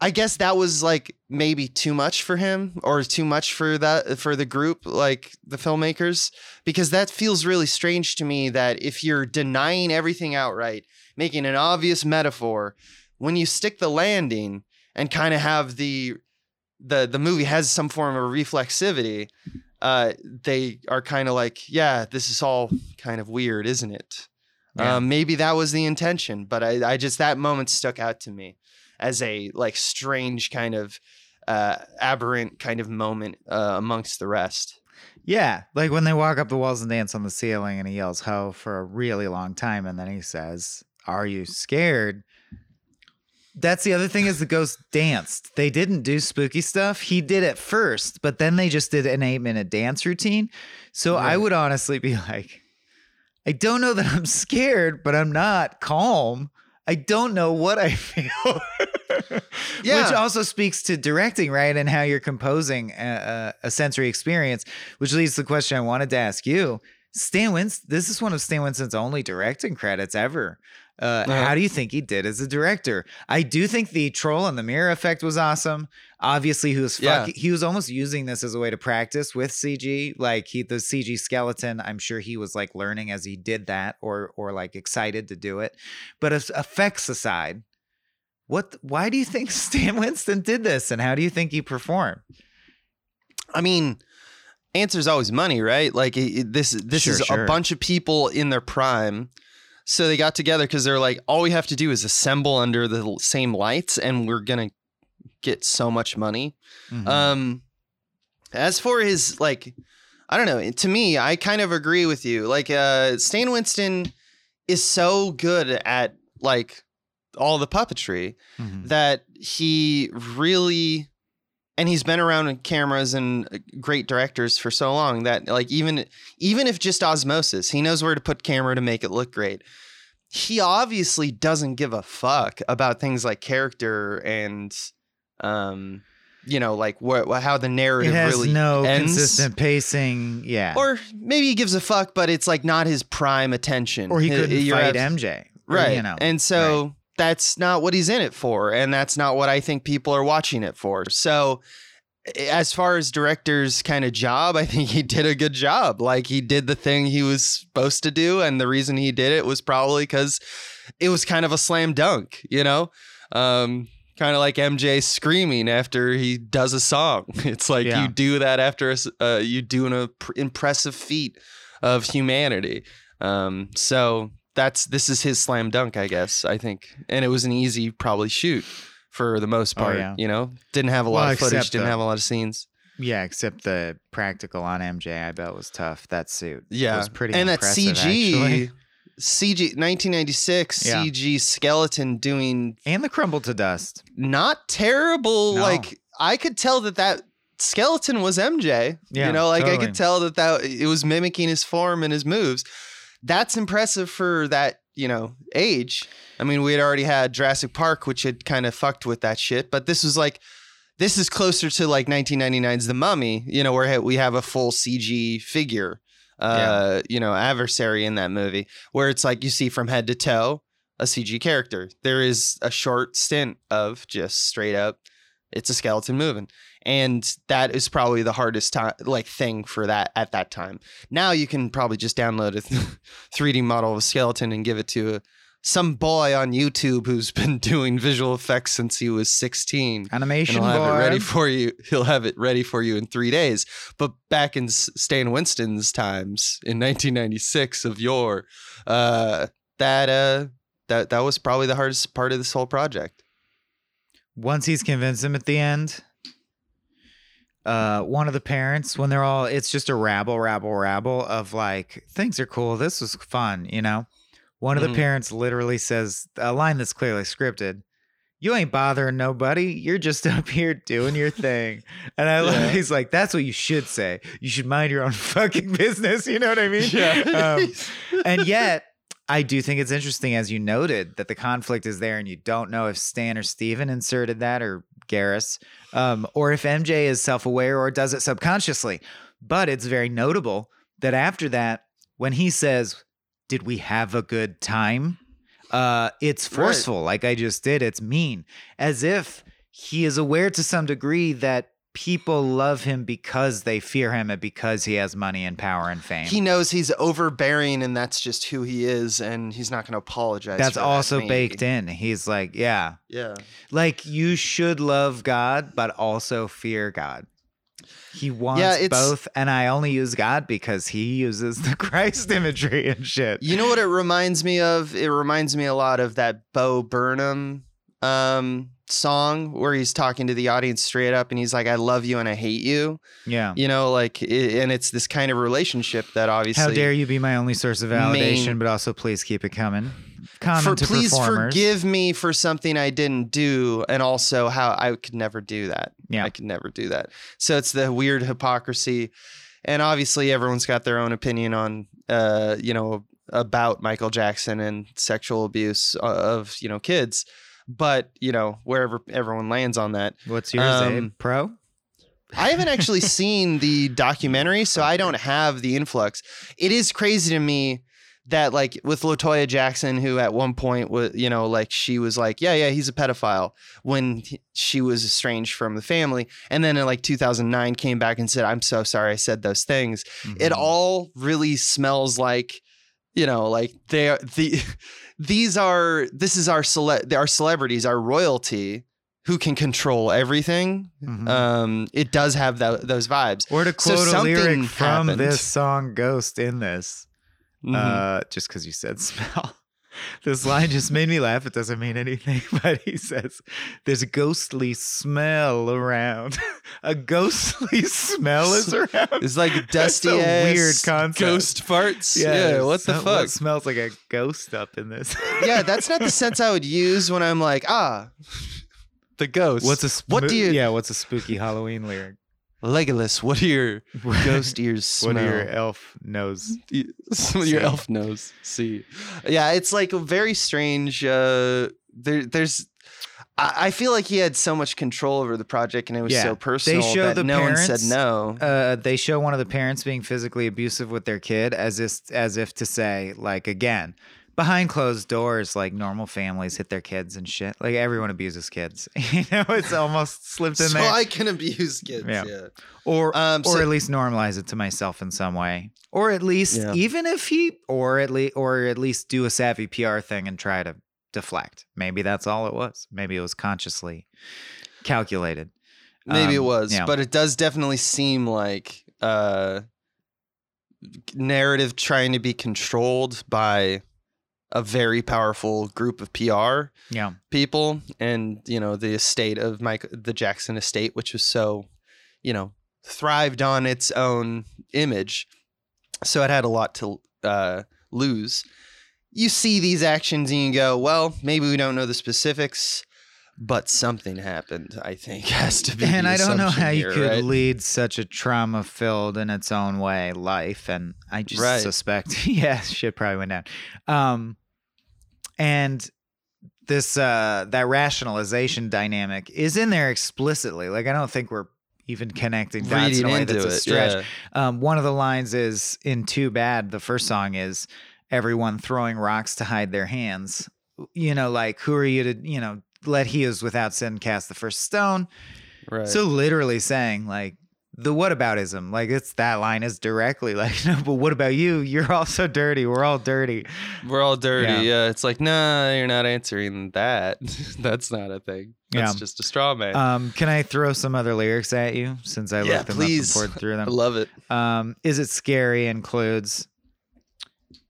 I guess that was like maybe too much for him or too much for that for the group like the filmmakers because that feels really strange to me that if you're denying everything outright making an obvious metaphor when you stick the landing and kind of have the the the movie has some form of reflexivity uh they are kind of like yeah this is all kind of weird isn't it Yeah. um, maybe that was the intention, but I, I just that moment stuck out to me as a like strange kind of uh, aberrant kind of moment uh, amongst the rest. Yeah, like when they walk up the walls and dance on the ceiling, and he yells "ho" for a really long time, and then he says, "Are you scared?" That's the other thing is the ghost danced. They didn't do spooky stuff. He did it first, but then they just did an eight minute dance routine. So I would honestly be like, I don't know that I'm scared, but I'm not calm. I don't know what I feel. Yeah. Which also speaks to directing, right? And how you're composing a, a, a sensory experience, which leads to the question I wanted to ask you. Stan Winston, this is one of Stan Winston's only directing credits ever. Uh, Uh-huh. How do you think he did as a director? I do think the troll and the mirror effect was awesome. Obviously, he was Yeah. he was almost using this as a way to practice with CG. Like he the CG skeleton, I'm sure he was like learning as he did that, or or like excited to do it. But as effects aside, what? Why do you think Stan Winston did this, and how do you think he performed? I mean, answer's always money, right? Like it, it- this this Sure, is sure. a bunch of people in their prime. So they got together because they're like, all we have to do is assemble under the same lights, and we're gonna get so much money. Mhm. Um, as for his like, I don't know. To me, I kind of agree with you. Like, uh, Stan Winston is so good at like all the puppetry Mhm. that he really, and he's been around cameras and uh, great directors for so long that like even even if just osmosis, he knows where to put camera to make it look great. He obviously doesn't give a fuck about things like character and um you know like what how the narrative it has really no ends. consistent pacing. Yeah, or maybe he gives a fuck but it's like not his prime attention or he couldn't you're fight MJ, right You know, and so that's not what he's in it for and that's not what i think people are watching it for. So as far as director's kind of job i think he did a good job. Like he did the thing he was supposed to do and the reason he did it was probably because it was kind of a slam dunk you know? Um kind of like mj screaming after he does a song. It's like Yeah. you do that after a uh, you do an impressive feat of humanity. Um so that's this is his slam dunk i guess i think and it was an easy probably shoot for the most Oh, part yeah. you know didn't have a lot Well, of footage didn't the- have a lot of scenes Yeah, except the practical on MJ, I bet was tough. That suit, yeah was pretty and that cg actually. cg 1996 Yeah. cg skeleton doing and the crumble to dust. not terrible No. like i could tell that that skeleton was mj Yeah, you know like i could tell that that it was mimicking his form and his moves that's impressive for that you know age. I mean we had already had jurassic park which had kind of fucked with that shit but this was like this is closer to like 1999's the mummy you know where we have a full cg figure uh you know adversary in that movie where it's like you see from head to toe a CG character. There is a short stint of just straight up, it's a skeleton moving, and that is probably the hardest time, like thing for that at that time. Now you can probably just download a 3D model of a skeleton and give it to a some boy on YouTube who's been doing visual effects since he was 16. Animation and he'll have boy. it ready for you. He'll have it ready for you in three days. But back in Stan Winston's times in 1996 of yore, uh, that uh, that that was probably the hardest part of this whole project. Once he's convinced him at the end, uh, one of the parents, when they're all, it's just a rabble, rabble, rabble of like, things are cool. This was fun, you know? One of Mhm. the parents literally says a line that's clearly scripted. You ain't bothering nobody. You're just up here doing your thing. And I love, Yeah. he's like, that's what you should say. You should mind your own fucking business. You know what I mean? Yeah. Um, and yet, I do think it's interesting, as you noted, that the conflict is there, and you don't know if Stan or Stephen inserted that or Garris, um, or if MJ is self aware or does it subconsciously. But it's very notable that after that, when he says, Did we have a good time? Uh, it's Right. forceful, like I just did. It's mean, as if he is aware to some degree that people love him because they fear him and because he has money and power and fame. he knows he's overbearing and that's just who he is, and he's not going to apologize. That's that, also maybe. baked in. He's like, yeah, Yeah. like you should love God, but also fear God. He wants Yeah, both, and I only use God because he uses the Christ imagery and shit. You know what it reminds me of? It reminds me a lot of that Bo Burnham um, song where he's talking to the audience straight up and he's like, I love you and I hate you. Yeah. You know, like, i and it's this kind of relationship that obviously. How dare you be my only source of validation, main- but also please keep it coming. Common For, to please performers. forgive me for something I didn't do, and also how I could never do that. Yeah. I could never do that. So it's the weird hypocrisy, and obviously everyone's got their own opinion on, uh, you know, about Michael Jackson and sexual abuse uh, of you know kids, but you know wherever everyone lands on that. What's yours, Abe? Um, Pro? I haven't actually seen the documentary, so I don't have the influx. It is crazy to me that like with Latoya Jackson, who at one point was, you know, like she was like, yeah, yeah, he's a pedophile when he- she was estranged from the family, and then in like 2009 came back and said, I'm so sorry, I said those things. It Mhm. all really smells like, you know, like they are the these are this is our cele- our celebrities, our royalty. Who can control everything? Mhm. um, it does have tho- those vibes. or to so quote a lyric something from happened. this song Ghost in this. Mhm. uh, just because you said smell. This line just made me laugh. It doesn't mean anything, but he says, "There's a ghostly smell around. a ghostly smell is around." it's like dusty That's a weird concept. ghost farts. Yeah, what the fuck? What smells like a ghost up in this? yeah, that's not the sense I would use when I'm like, ah, the ghost. what's a sp- what do you, Yeah, what's a spooky Halloween lyric? Legolas? What are your ghost ears smell? What are your elf nose? Your elf nose. See, yeah, it's like a very strange. Uh, there, there's. I I feel like he had so much control over the project, and it was Yeah, so they personal show that the no one parents, said no. uh, they show one of the parents being physically abusive with their kid as if, as if to say, like, again, behind closed doors, like normal families hit their kids and shit. Like everyone abuses kids. you know, it's almost slipped in so there. I can abuse kids. Yeah. yeah. or Um, or so- at least normalize it to myself in some way. Or at least Yeah. even if he or at least or at least do a savvy PR thing and try to deflect. Maybe that's all it was. Maybe it was consciously calculated. Maybe it Um, was, yeah. but it does definitely seem like uh narrative trying to be controlled by a very powerful group of PR Yeah. people and you know the estate of Mike the Jackson estate which was so you know thrived on its own image so it had a lot to uh lose you see these actions and you go well maybe we don't know the specifics but something happened i think has to be and I don't know how you could right? lead such a trauma filled in its own way life. And I just Right. suspect, yeah, shit probably went down. Um, and this, uh, that rationalization dynamic is in there explicitly. Like, I don't think we're even connecting dots in a way that's a it stretch. yeah. Um, one of the lines is in Too Bad, the first song is everyone throwing rocks to hide their hands. You know, like, who are you to, you know, let he is without sin cast the first stone. right So literally saying like the whataboutism. Like it's that line is directly like, no, but what about you? You're also dirty. We're all dirty. We're all dirty. Yeah. Yeah. It's like, nah, you're not answering that. That's not a thing. That's Yeah. just a straw man. Um, can I throw some other lyrics at you since I yeah, looked them please. up and poured through them? I love it. Um, is it scary includes,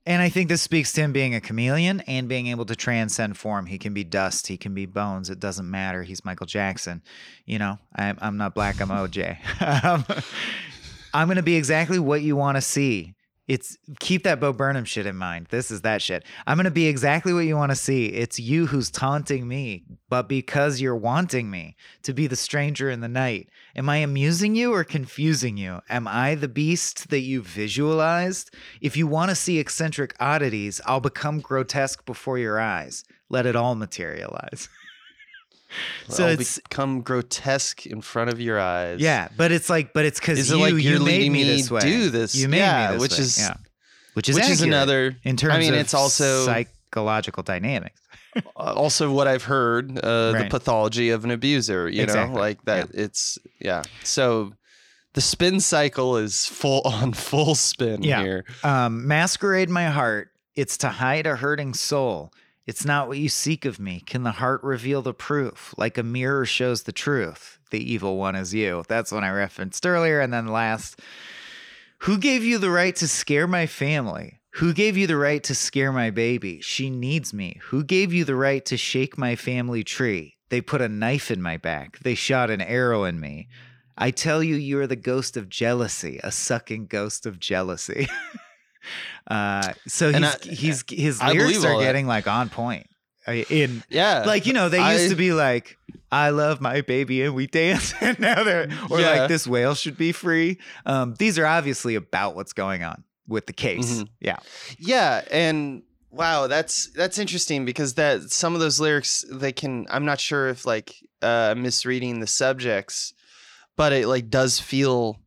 and I think this speaks to him being a chameleon and being able to transcend form. He can be dust, he can be bones. It doesn't matter. He's Michael Jackson. You know, I'm I'm not black. I'm OJ. um, I'm gonna be exactly what you want to see. It's keep that Bo Burnham shit in mind. This is that shit. I'm gonna be exactly what you want to see. It's you who's taunting me, but because you're wanting me to be the stranger in the night. Am I amusing you or confusing you? Am I the beast that you visualized? If you want to see eccentric oddities, I'll become grotesque before your eyes. Let it all materialize. so it's become grotesque in front of your eyes. yeah, but it's like, but it's because you, it like you you're made me this way. do this? You made Yeah, me this which way. is- yeah. which is which is another- in terms. I mean, of it's also- psychological dynamics. Uh, also, what I've heard, uh, the pathology of an abuser. You Exactly. know, like that. It's yeah. So the spin cycle is full on full spin Yeah. here. Um, masquerade my heart. It's to hide a hurting soul. It's not what you seek of me. Can the heart reveal the proof? Like a mirror shows the truth. The evil one is you. That's one I referenced earlier. And then last, who gave you the right to scare my family? Who gave you the right to scare my baby? She needs me. Who gave you the right to shake my family tree? They put a knife in my back. They shot an arrow in me. I tell you, you are the ghost of jealousy, a sucking ghost of jealousy. uh, so he's, I- he's his I lyrics are all that. getting like on point. In Yeah, like you know they used I- to be like I love my baby and we dance and now they're or Yeah. like this whale should be free. Um, these are obviously about what's going on with the case. Mhm. Yeah, Yeah, and wow, that's that's interesting because that some of those lyrics they can I'm not sure if like uh misreading the subjects, but it like does feel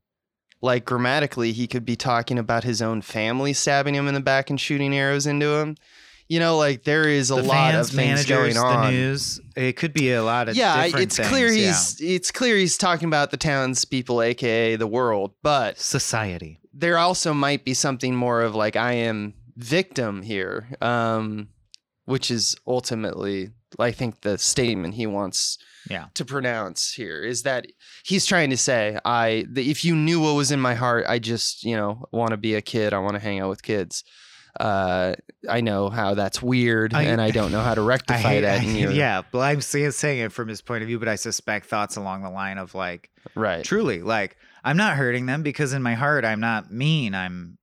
like grammatically he could be talking about his own family stabbing him in the back and shooting arrows into him. You know, like there is a the lot fans, of things going on. the news. It could be a lot of yeah, it's things, clear yeah. he's it's clear he's talking about the townspeople, aka the world, but society. there also might be something more of like I am victim here, um, which is ultimately I think the statement he wants Yeah. to pronounce here is that he's trying to say I the, if you knew what was in my heart, I just you know want to be a kid, I want to hang out with kids. Uh, I know how that's weird, I- and I don't know how to rectify hate, that. I- your, yeah, but I'm saying, saying it from his point of view, but I suspect thoughts along the line of like, right. truly, like, I'm not hurting them because in my heart, I'm not mean. I'm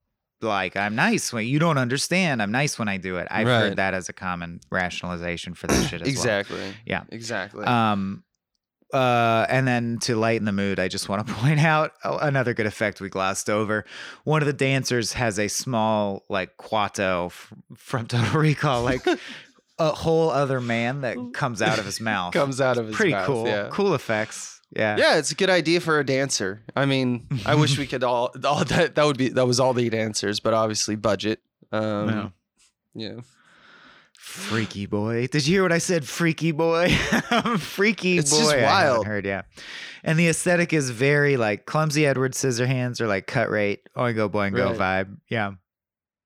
like, I'm nice when you don't understand. I'm nice when I do it. I've Right. heard that as a common rationalization for this shit as Exactly. Yeah. Exactly. Um, uh, and then to lighten the mood, I just want to point out oh, another good effect we glossed over. One of the dancers has a small, like, Quato from Total Recall, like a whole other man that comes out of his mouth. Comes out of his mouth. Pretty mouth, cool. yeah. Cool effects. Yeah. Yeah, it's a good idea for a dancer. I mean, I wish we could all, all that that would be that was all the dancers, but obviously budget. Um, yeah. Freaky boy. Did you hear what I said? Freaky boy. Freaky It's boy. just I haven't wild. heard, yeah. And the aesthetic is very like clumsy Edward Scissorhands or like cut rate, oingo boingo Right. vibe. Yeah.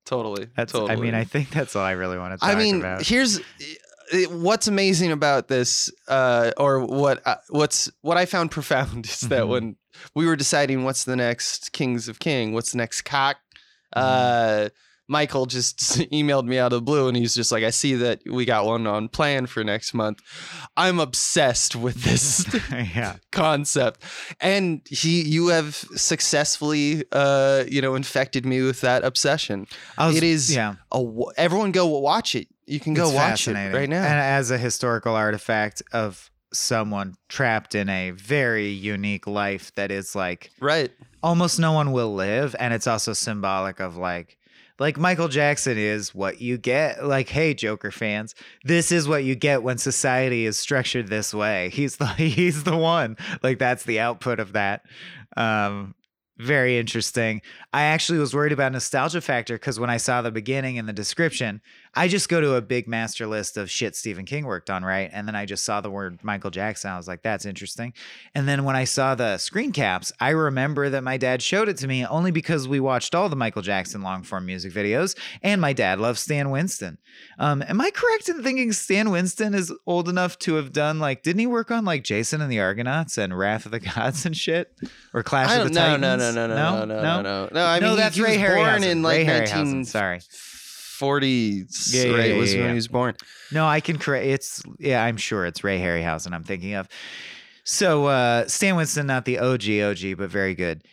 Totally. That's totally. I mean, I think that's all I really want to talk I mean, about. here's it- what's amazing about this, uh, or what uh, what's what I found profound is that Mhm. when we were deciding what's the next Kings of King, what's the next cock, Mm-hmm. uh, Michael just emailed me out of the blue, and he's just like, "I see that we got one on plan for next month. I'm obsessed with this." yeah. concept and he you have successfully uh you know infected me with that obsession was, it is yeah. a everyone go watch it you can go it's watch it fascinating. right now. And as a historical artifact of someone trapped in a very unique life that is like right. almost no one will live and it's also symbolic of like like Michael Jackson is what you get. Like hey Joker fans this is what you get when society is structured this way. He's the he's the one. Like that's the output of that. Um very interesting. I actually was worried about nostalgia factor cuz when I saw the beginning and the description I just go to a big master list of shit Stephen King worked on, right? And then I just saw the word Michael Jackson. I was like, that's interesting. And then when I saw the screen caps, I remember that my dad showed it to me only because we watched all the Michael Jackson long form music videos, and my dad loves Stan Winston. Um, am I correct in thinking Stan Winston is old enough to have done like, didn't he work on like Jason and the Argonauts and Wrath of the Gods and shit? Or Clash of the no, Titans? no, no, no, no, no, no, no, no. No, I no, mean, that's he, he Ray was born in like Ray 19 Harryhausen, Sorry. 40s, Yeah, yeah, right? yeah, was when he was born. No, I can correct. It's yeah, I'm sure it's Ray Harryhausen. I'm thinking of. So uh, Stan Winston, not the OG OG, but very good.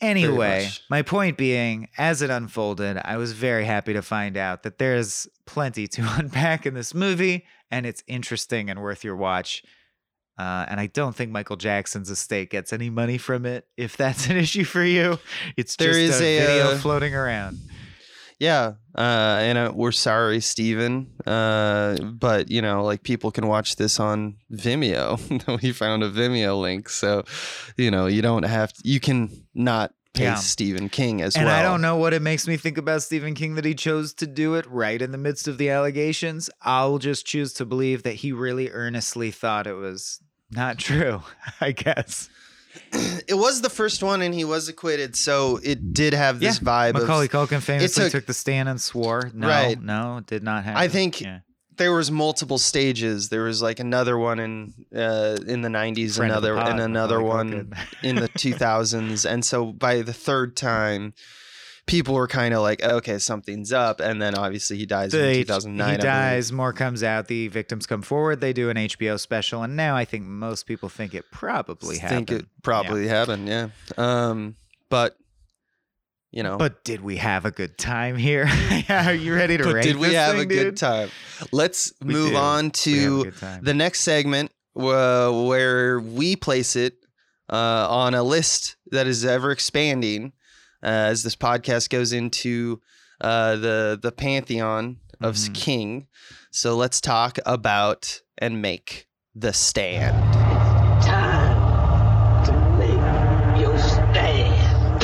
Anyway, my point being, as it unfolded, I was very happy to find out that there's plenty to unpack in this movie, and it's interesting and worth your watch. Uh, and I don't think Michael Jackson's estate gets any money from it. If that's an issue for you, it's There just is a, a, video uh, floating around. Yeah, uh, and uh, we're sorry, Stephen. Uh, but you know, like people can watch this on Vimeo. we found a Vimeo link, so you know you don't have. To, you can not pay Yeah. Stephen King as And well. I don't know what it makes me think about Stephen King that he chose to do it right in the midst of the allegations. I'll just choose to believe that he really earnestly thought it was not true, I guess. It was the first one, and he was acquitted, so it did have this vibe. Macaulay of, Culkin famously took- took, the stand and swore. No, Right. no, did not happen. I think Yeah. there was multiple stages. There was like another one in uh, in the '90s, Friend of the another pod, and another Macaulay one in the 2000s, and so by the third time, people were kind of like, "Okay, something's up." And then obviously he dies in The- 2009. He dies, more comes out, the victims come forward, they do an HBO special, and now I think most people think it probably happened. think it probably happened, yeah. Um, but you know, But did we have a good time here? Are you ready to rank did we have thing, a good dude? time? Let's We move do. on We have a to the next segment uh, where we place it uh, on a list that is ever expanding as this podcast goes into uh, the the pantheon of Mhm. King. So let's talk about and make the stand. Time to make your stand.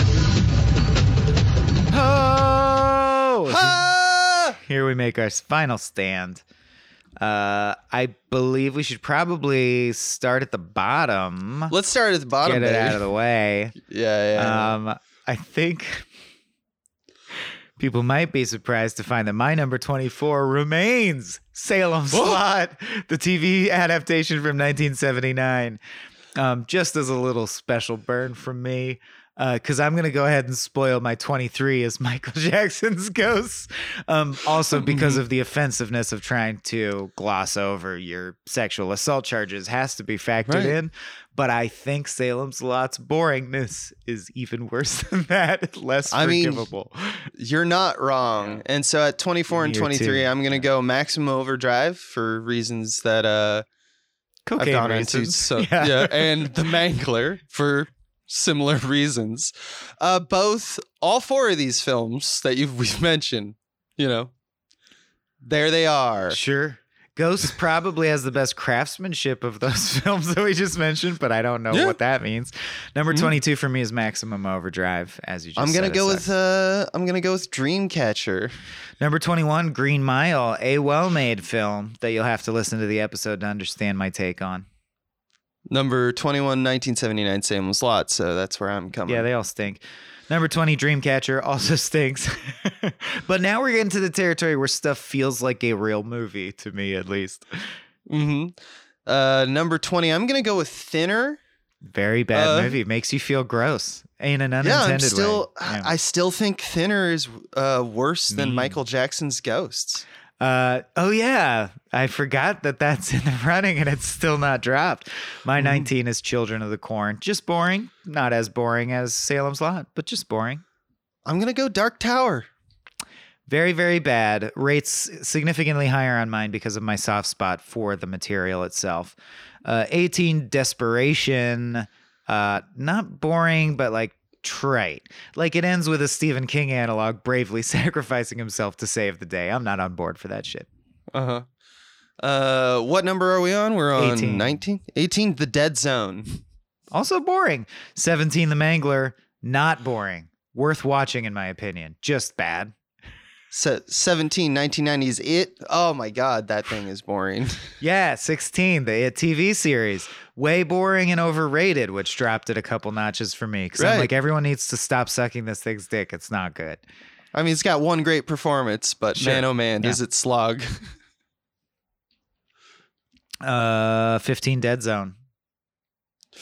Here we make our final stand. Uh, I believe we should probably start at the bottom. Let's start at the bottom. Get it baby. out of the way. yeah, yeah. Um, I think people might be surprised to find that my number 24 remains Salem's Lot, the TV adaptation from 1979. Um, just as a little special burn from me. Because I'm going to go ahead and spoil my 23 as Michael Jackson's ghost. Um, also, because of the offensiveness of trying to gloss over your sexual assault charges, has to be factored Right. in. But I think Salem's Lot's boringness is even worse than that, less I mean. You're not wrong. And so at 24 and Year 23, two. I'm going to go maximum overdrive for reasons that uh, I've Cocaine gone reasons. into. So, yeah. And the Mangler for similar reasons. Uh, both, all four of these films that you've we've mentioned, you know, there they are. Sure. Ghost probably has the best craftsmanship of those films that we just mentioned, but I don't know Yeah. what that means. Number Mhm. 22 for me is Maximum Overdrive, as you just I'm gonna go with uh, I'm gonna go with Dreamcatcher. Number 21, Green Mile, a well made film that you'll have to listen to the episode to understand my take on. Number 21, 1979, Salem's Lot. So that's where I'm coming. Yeah, they all stink. Number 20, Dreamcatcher, also stinks. but now we're getting to the territory where stuff feels like a real movie, to me at least. hmm Uh, number 20, I'm gonna go with Thinner. Very bad Uh, movie. Makes you feel gross in an unintended Yeah, I'm still. way. Yeah. I still think Thinner is uh, worse than Mean. Michael Jackson's Ghosts. Uh, oh yeah, I forgot that that's in the running and it's still not dropped. My Mhm. 19 is Children of the Corn. Just boring, not as boring as Salem's Lot, but just boring. I'm gonna go Dark Tower. Very very bad. Rates significantly higher on mine because of my soft spot for the material itself. Uh, 18 Desperation. Uh, not boring, but like trite. Like it ends with a Stephen King analog bravely sacrificing himself to save the day. I'm not on board for that shit. Uh huh. Uh, what number are we on? We're on 18. 19. 18. The Dead Zone. Also boring. 17 The Mangler, not boring. Worth watching in my opinion. Just bad. Se- 17, 1990s It. Oh my God, that thing is boring. Yeah, 16, the It TV series. Way boring and overrated, which dropped it a couple notches for me. Because I'm like, everyone needs to stop sucking this thing's dick. It's not good. I mean, it's got one great performance, but Sure. man, oh man, does it slog. Uh, 15, Dead Zone.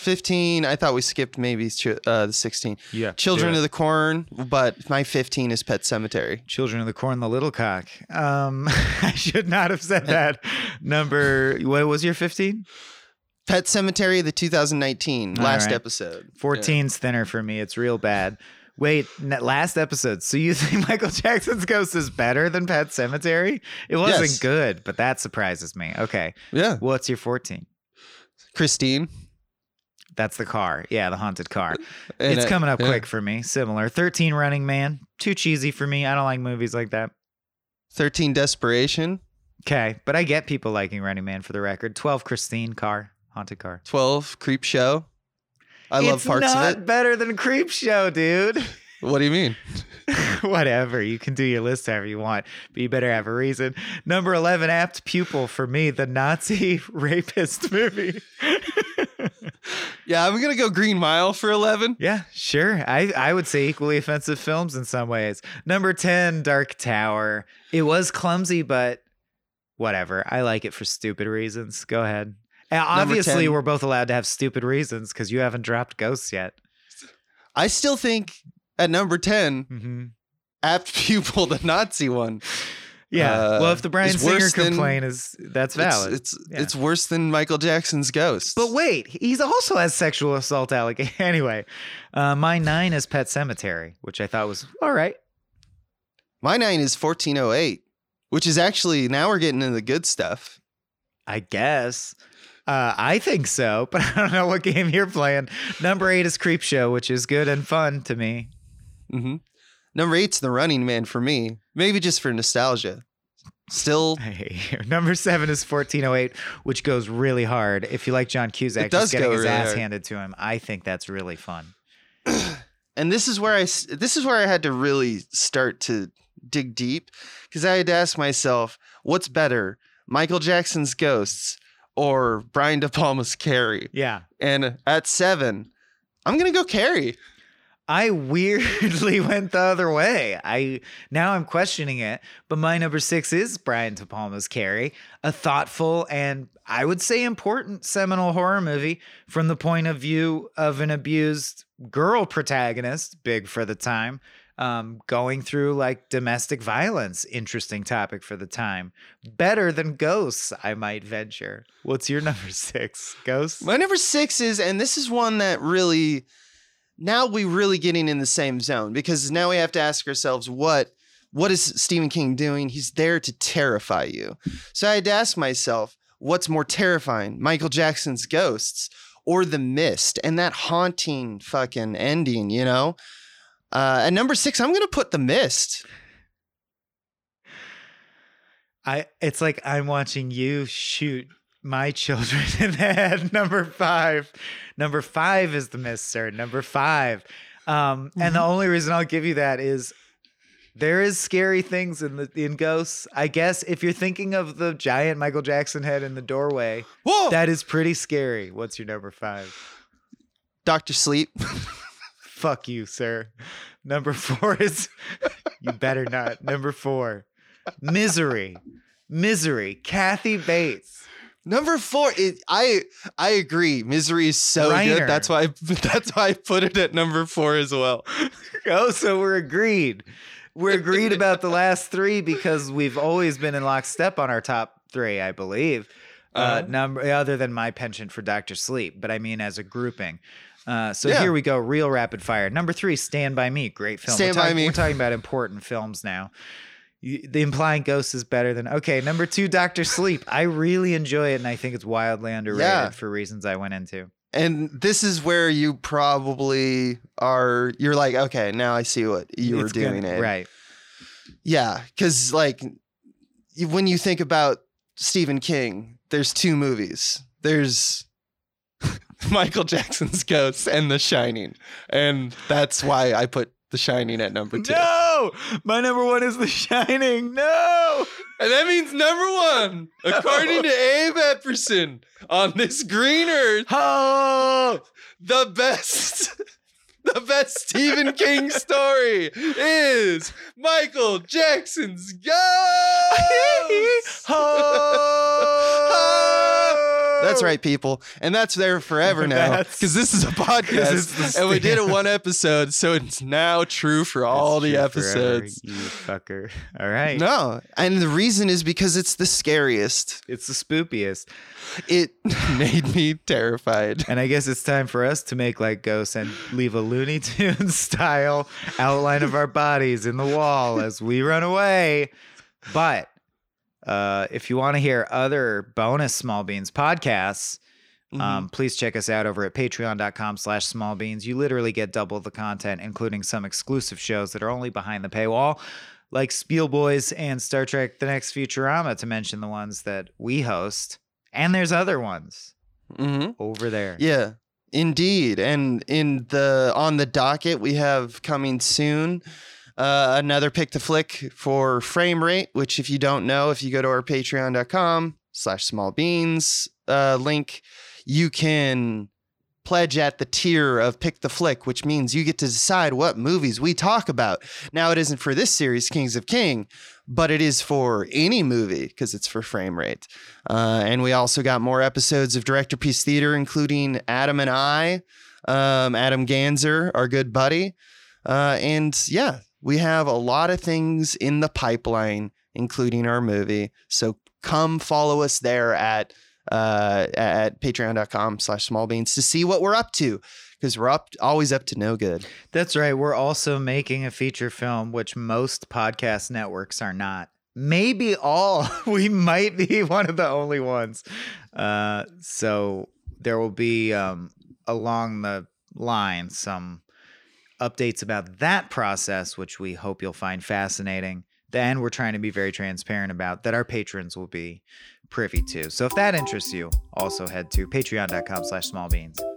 15, I thought we skipped maybe uh, the 16. Yeah. Children of the Corn, but my 15 is Pet Sematary. Children of the Corn, the Little Cock. Um, I should not have said that. Number, what was your 15? Pet Sematary, the 2019 All last right. episode. 14's thinner for me. It's real bad. Wait, last episode. So you think Michael Jackson's Ghost is better than Pet Sematary? It wasn't Yes. good, but that surprises me. Okay. Yeah. What's your 14? Christine. That's the car. Yeah, the haunted car. And, it's uh, coming up yeah. quick for me. Similar. 13 Running Man. Too cheesy for me. I don't like movies like that. 13 Desperation. Okay, but I get people liking Running Man for the record. 12 Christine car. Haunted car. 12 Creep Show. I love it's parts not of it. better than Creep Show, dude. What do you mean? Whatever. You can do your list however you want, but you better have a reason. Number 11, Apt Pupil for me, the Nazi rapist movie. Yeah, I'm to go Green Mile for 11. yeah, sure. I, I would say equally offensive films in some ways. Number 10, Dark Tower. It was clumsy, but whatever. I like it for stupid reasons. Go ahead. And obviously, 10. we're both allowed to have stupid reasons because you haven't dropped Ghosts yet. I still think at number 10, hmm Apt Pupil, the Nazi one. Yeah. Uh, well, if the Brian it's Singer worse than- complaint is that's valid. It's Yeah. it's worse than Michael Jackson's Ghost. But wait, he's also has sexual assault allegation. Anyway, uh, my nine is Pet Sematary, which I thought was all right. My nine is 1408, which is actually now we're getting into the good stuff. I guess. Uh, I think so, but I don't know what game you're playing. Number eight is Creep Show, which is good and fun to me. hmm Number eight's The Running Man for me, maybe just for nostalgia. Still, Hey, number seven is 1408, which goes really hard. If you like John Cusack, It does just getting his really ass hard. handed to him, I think that's really fun. and this is where I this is where I had to really start to dig deep because I had to ask myself, what's better, Michael Jackson's Ghosts or Brian De Palma's Carrie? Yeah. And at seven, I'm gonna go Carrie. I weirdly went the other way. I now I'm questioning it, but my number six is Brian De Palma's Carrie, a thoughtful and I would say important seminal horror movie from the point of view of an abused girl protagonist, big for the time, um, going through like domestic violence, interesting topic for the time. Better than Ghosts, I might venture. What's your number six? Ghosts? My number six is, and this is one that really, now we're really getting in the same zone because now we have to ask ourselves what what is Stephen King doing? He's there to terrify you. So I had to ask myself, what's more terrifying, Michael Jackson's Ghosts or The Mist and that haunting fucking ending? You know. Uh, at number six, I'm gonna put The Mist. I it's like I'm watching you shoot my children in the head. Number five. Number five is the miss, sir. Number five. Um, and the only reason I'll give you that is there is scary things in the in ghosts. I guess if you're thinking of the giant Michael Jackson head in the doorway, Whoa, that is pretty scary. What's your number five? Doctor Sleep. Fuck you, sir. Number four is you better not. Number four, misery. Misery. Kathy Bates. Number four, it, I I agree. Misery is so Reiner. good. That's why that's why I put it at number four as well. Oh, so we're agreed. We're agreed about the last three because we've always been in lockstep on our top three, I believe. Uh, Uh-huh. number other than my penchant for Doctor Sleep, but I mean as a grouping. Uh, so Yeah. here we go, real rapid fire. Number three, Stand by Me, great film. Stand we're by Me. We're talking about important films now. You- The implying Ghost is better than okay. Number two, Doctor Sleep. I really enjoy it, and I think it's wildly underrated Yeah. for reasons I went into. And this is where you probably are. You're like, okay, now I see what you were doing. it right? Yeah, because like when you think about Stephen King, there's two movies. There's Michael Jackson's Ghosts and The Shining, and that's why I put The The Shining at number two. No, my number one is The Shining. No. And that means number one, according to Abe Epperson, on this green earth, Oh, the best. The best Stephen King story is Michael Jackson's Ghost. oh. That's right, people. And that's there forever now. Because this is a it's podcast. And we did it one episode, so it's now true for all the True forever, episodes. you fucker. All right. No. And the reason is because it's the scariest. It's the spoopiest. It made me terrified. And I guess it's time for us to make like ghosts and leave a Looney Tunes style outline of our bodies in the wall as we run away. But uh, if you want to hear other bonus Small Beans podcasts, um, please check us out over at patreon.com slash small beans. You literally get double the content, including some exclusive shows that are only behind the paywall, like Spiel Boys and Star Trek The Next Futurama, to mention the ones that we host. And there's other ones hmm over there. Yeah, indeed. And in the on the docket, we have coming soon uh, another pick the flick for frame rate. Which, if you don't know, if you go to our Patreon.com slash Small Beans uh, link, you can pledge at the tier of pick the flick, which means you get to decide what movies we talk about. Now, it isn't for this series, Kings of King, but it is for any movie because it's for frame rate. Uh, and we also got more episodes of Director Piece Theater, including Adam and I, um, Adam Ganzer, our good buddy. Uh, and yeah, we have a lot of things in the pipeline, including our movie. So come follow us there at uh, at patreon.com slash small beans to see what we're up to because we're up always up to no good. That's right. We're also making a feature film, which most podcast networks are not. Maybe all. We might be one of the only ones. Uh, so there will be um, along the line some updates about that process, which we hope you'll find fascinating. Then we're trying to be very transparent about that our patrons will be privy to. So if that interests you, also head to patreon.com slash small beans.